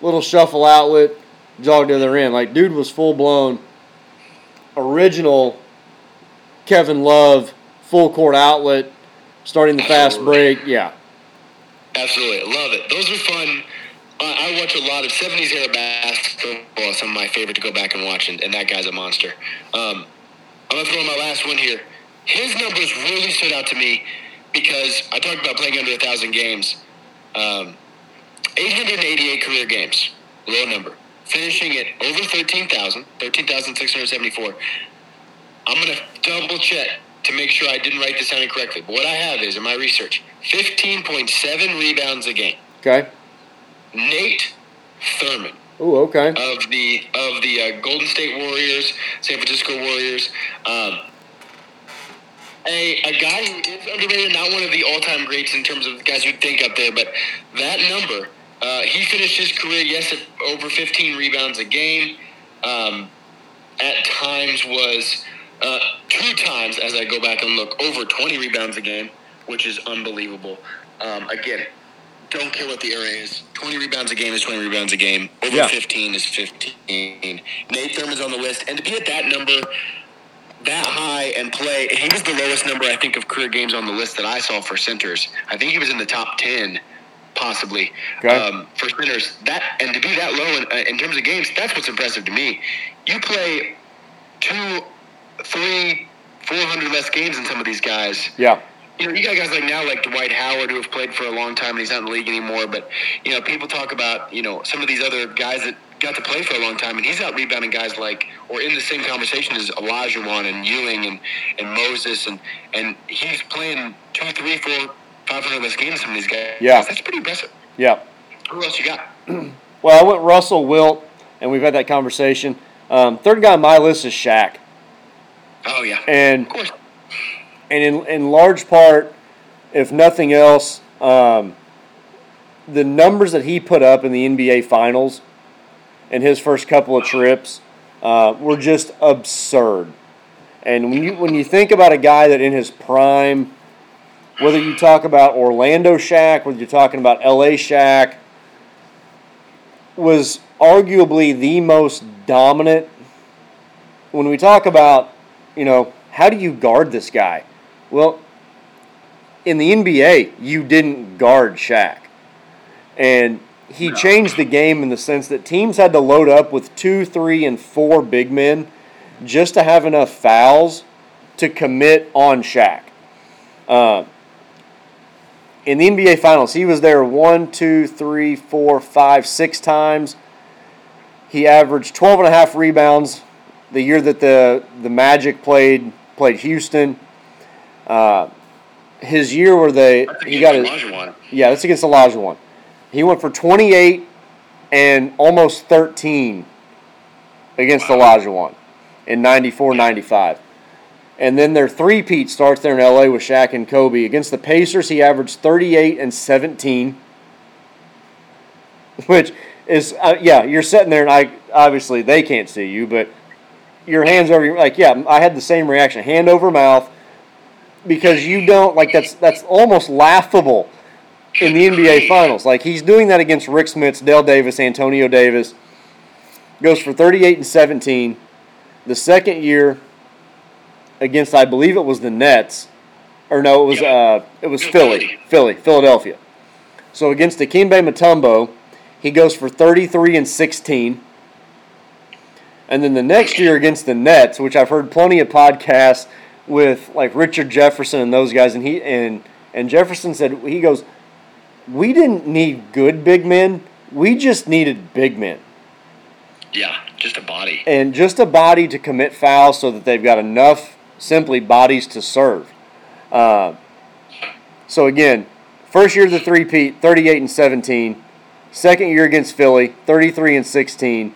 little shuffle outlet, jog to the other end. Like dude was full blown original Kevin Love full court outlet, starting the fast Absolutely. break. Yeah. Absolutely, love it. Those are fun. I, I watch a lot of '70s era basketball. Some of my favorite to go back and watch, and, and that guy's a monster. Um, I'm gonna throw in my last one here. His numbers really stood out to me because I talked about playing under a thousand games. Um, 888 career games, low number. Finishing at over 13,000, 13,674. I'm going to double check to make sure I didn't write this down incorrectly. But what I have is in my research 15.7 rebounds a game. Okay. Nate Thurmond Ooh, okay. of the of the uh, Golden State Warriors, San Francisco Warriors. Um, a, a guy who is underrated, not one of the all time greats in terms of guys you'd think up there, but that number, uh, he finished his career, yes, at over 15 rebounds a game. Um, at times was uh, two times, as I go back and look, over 20 rebounds a game, which is unbelievable. Um, again, don't care what the era is. 20 rebounds a game is 20 rebounds a game. Over Yeah. 15 is 15. Nate Thurmond's on the list. And to be at that number that high and play, he was the lowest number, I think, of career games on the list that I saw for centers. I think he was in the top 10, possibly, Okay. um, for centers. That And to be that low in, uh, in terms of games, that's what's impressive to me. You play two, three, four hundred less games than some of these guys Yeah. you know, you got guys like now like Dwight Howard who have played for a long time and he's not in the league anymore. But you know, people talk about you know some of these other guys that got to play for a long time, and he's out rebounding guys like, or in the same conversation as Elijah Olajuwon and Ewing and, and Moses, and and he's playing two, three, four, five hundred less games than these guys. Yeah. that's pretty impressive. Yeah. Who else you got? Well, I went Russell Wilt, and we've had that conversation. Um, third guy on my list is Shaq, Oh yeah, and of course. and in in large part, if nothing else, um, the numbers that he put up in the NBA Finals in his first couple of trips uh, were just absurd. And when you when you think about a guy that in his prime, whether you talk about Orlando Shaq, whether you're talking about LA Shaq, was arguably the most dominant. When we talk about, you know, how do you guard this guy? Well, in the NBA, you didn't guard Shaq. And he changed the game in the sense that teams had to load up with two, three, and four big men just to have enough fouls to commit on Shaq. Uh, in the NBA Finals, he was there one, two, three, four, five, six times. He averaged 12 and a half rebounds the year that the, the Magic played played Houston. Uh, his year where they he got his, yeah, that's against Olajuwon. He went for 28 and almost 13 against Olajuwon in 94 95. And then their three-peat starts there in LA with Shaq and Kobe. Against the Pacers, he averaged 38 and 17. Which is, uh, yeah, you're sitting there, and I obviously they can't see you, but your hands over your, like, yeah, I had the same reaction hand over mouth because you don't, like, that's, that's almost laughable in the NBA Finals. Like he's doing that against Rick Smits, Dale Davis, Antonio Davis. Goes for 38 and 17. The second year against I believe it was the Nets, or no, it was uh, it was Philly, Philly, Philadelphia. So against Dikembe Mutombo, he goes for 33 and 16. And then the next year against the Nets, which I've heard plenty of podcasts with like Richard Jefferson and those guys, and he and and Jefferson said he goes, we didn't need good big men, we just needed big men Yeah, just a body. and just a body to commit fouls so that they've got enough simply bodies to serve. Uh, so again, first year of the three-peat, 38 and 17. Second year against Philly, 33 and 16.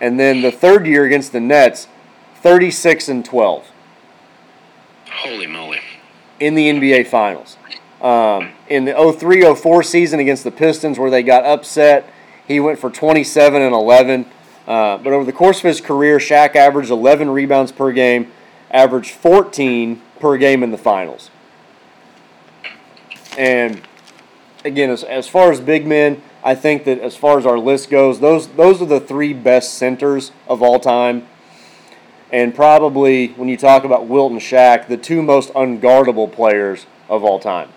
And then the third year against the Nets, 36 and 12 Holy moly. in the NBA Finals. Um, in the 03 04 season against the Pistons, where they got upset, he went for 27 and 11. Uh, but over the course of his career, Shaq averaged 11 rebounds per game, averaged 14 per game in the finals. And again, as, as far as big men, I think that as far as our list goes, those those are the three best centers of all time. And probably when you talk about Wilt and Shaq, the two most unguardable players of all time.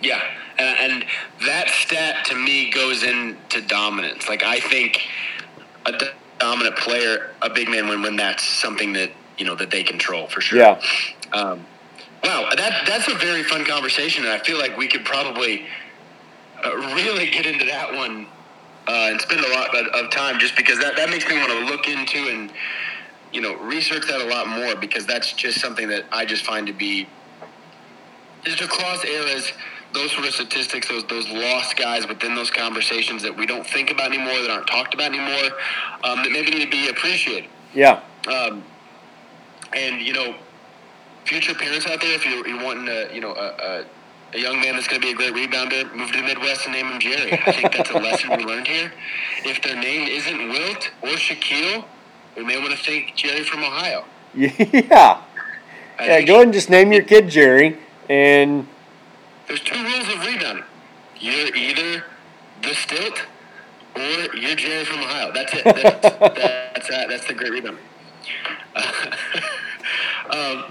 Yeah, and, and that stat to me goes into dominance. Like I think a do- dominant player, a big man, when when that's something that you know that they control for sure. Yeah. Um, wow, that that's a very fun conversation, and I feel like we could probably uh, really get into that one uh, and spend a lot of, of time just because that that makes me want to look into and you know research that a lot more because that's just something that I just find to be just across eras, those sort of statistics, those those lost guys within those conversations that we don't think about anymore, that aren't talked about anymore, um, that maybe need to be appreciated. Yeah. Um, and you know, future parents out there, if you're, you're wanting to, you know, a, a, a young man that's going to be a great rebounder, move to the Midwest and name him Jerry. I think that's a lesson we learned here. If their name isn't Wilt or Shaquille, we may want to thank Jerry from Ohio. Yeah. I Yeah, go ahead and just name your kid Jerry. And There's two rules of rebounding. You're either the stilt or you're Jerry from Ohio. That's it. That's that's, uh, that's the great rebound. um,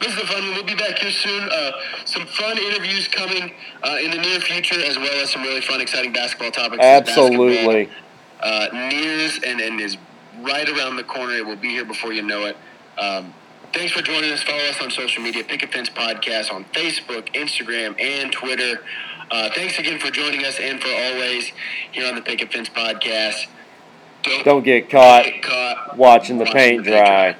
this is a fun one. We'll be back here soon. Uh, some fun interviews coming uh, in the near future, as well as some really fun, exciting basketball topics. absolutely. Basketball, uh, nears and, and is right around the corner. It will be here before you know it. Um, thanks for joining us. Follow us on social media, Picket Fence Podcast on Facebook, Instagram, and Twitter. Uh, thanks again for joining us and for always here on the Picket Fence Podcast. Don't, Don't get caught get caught watching the paint dry.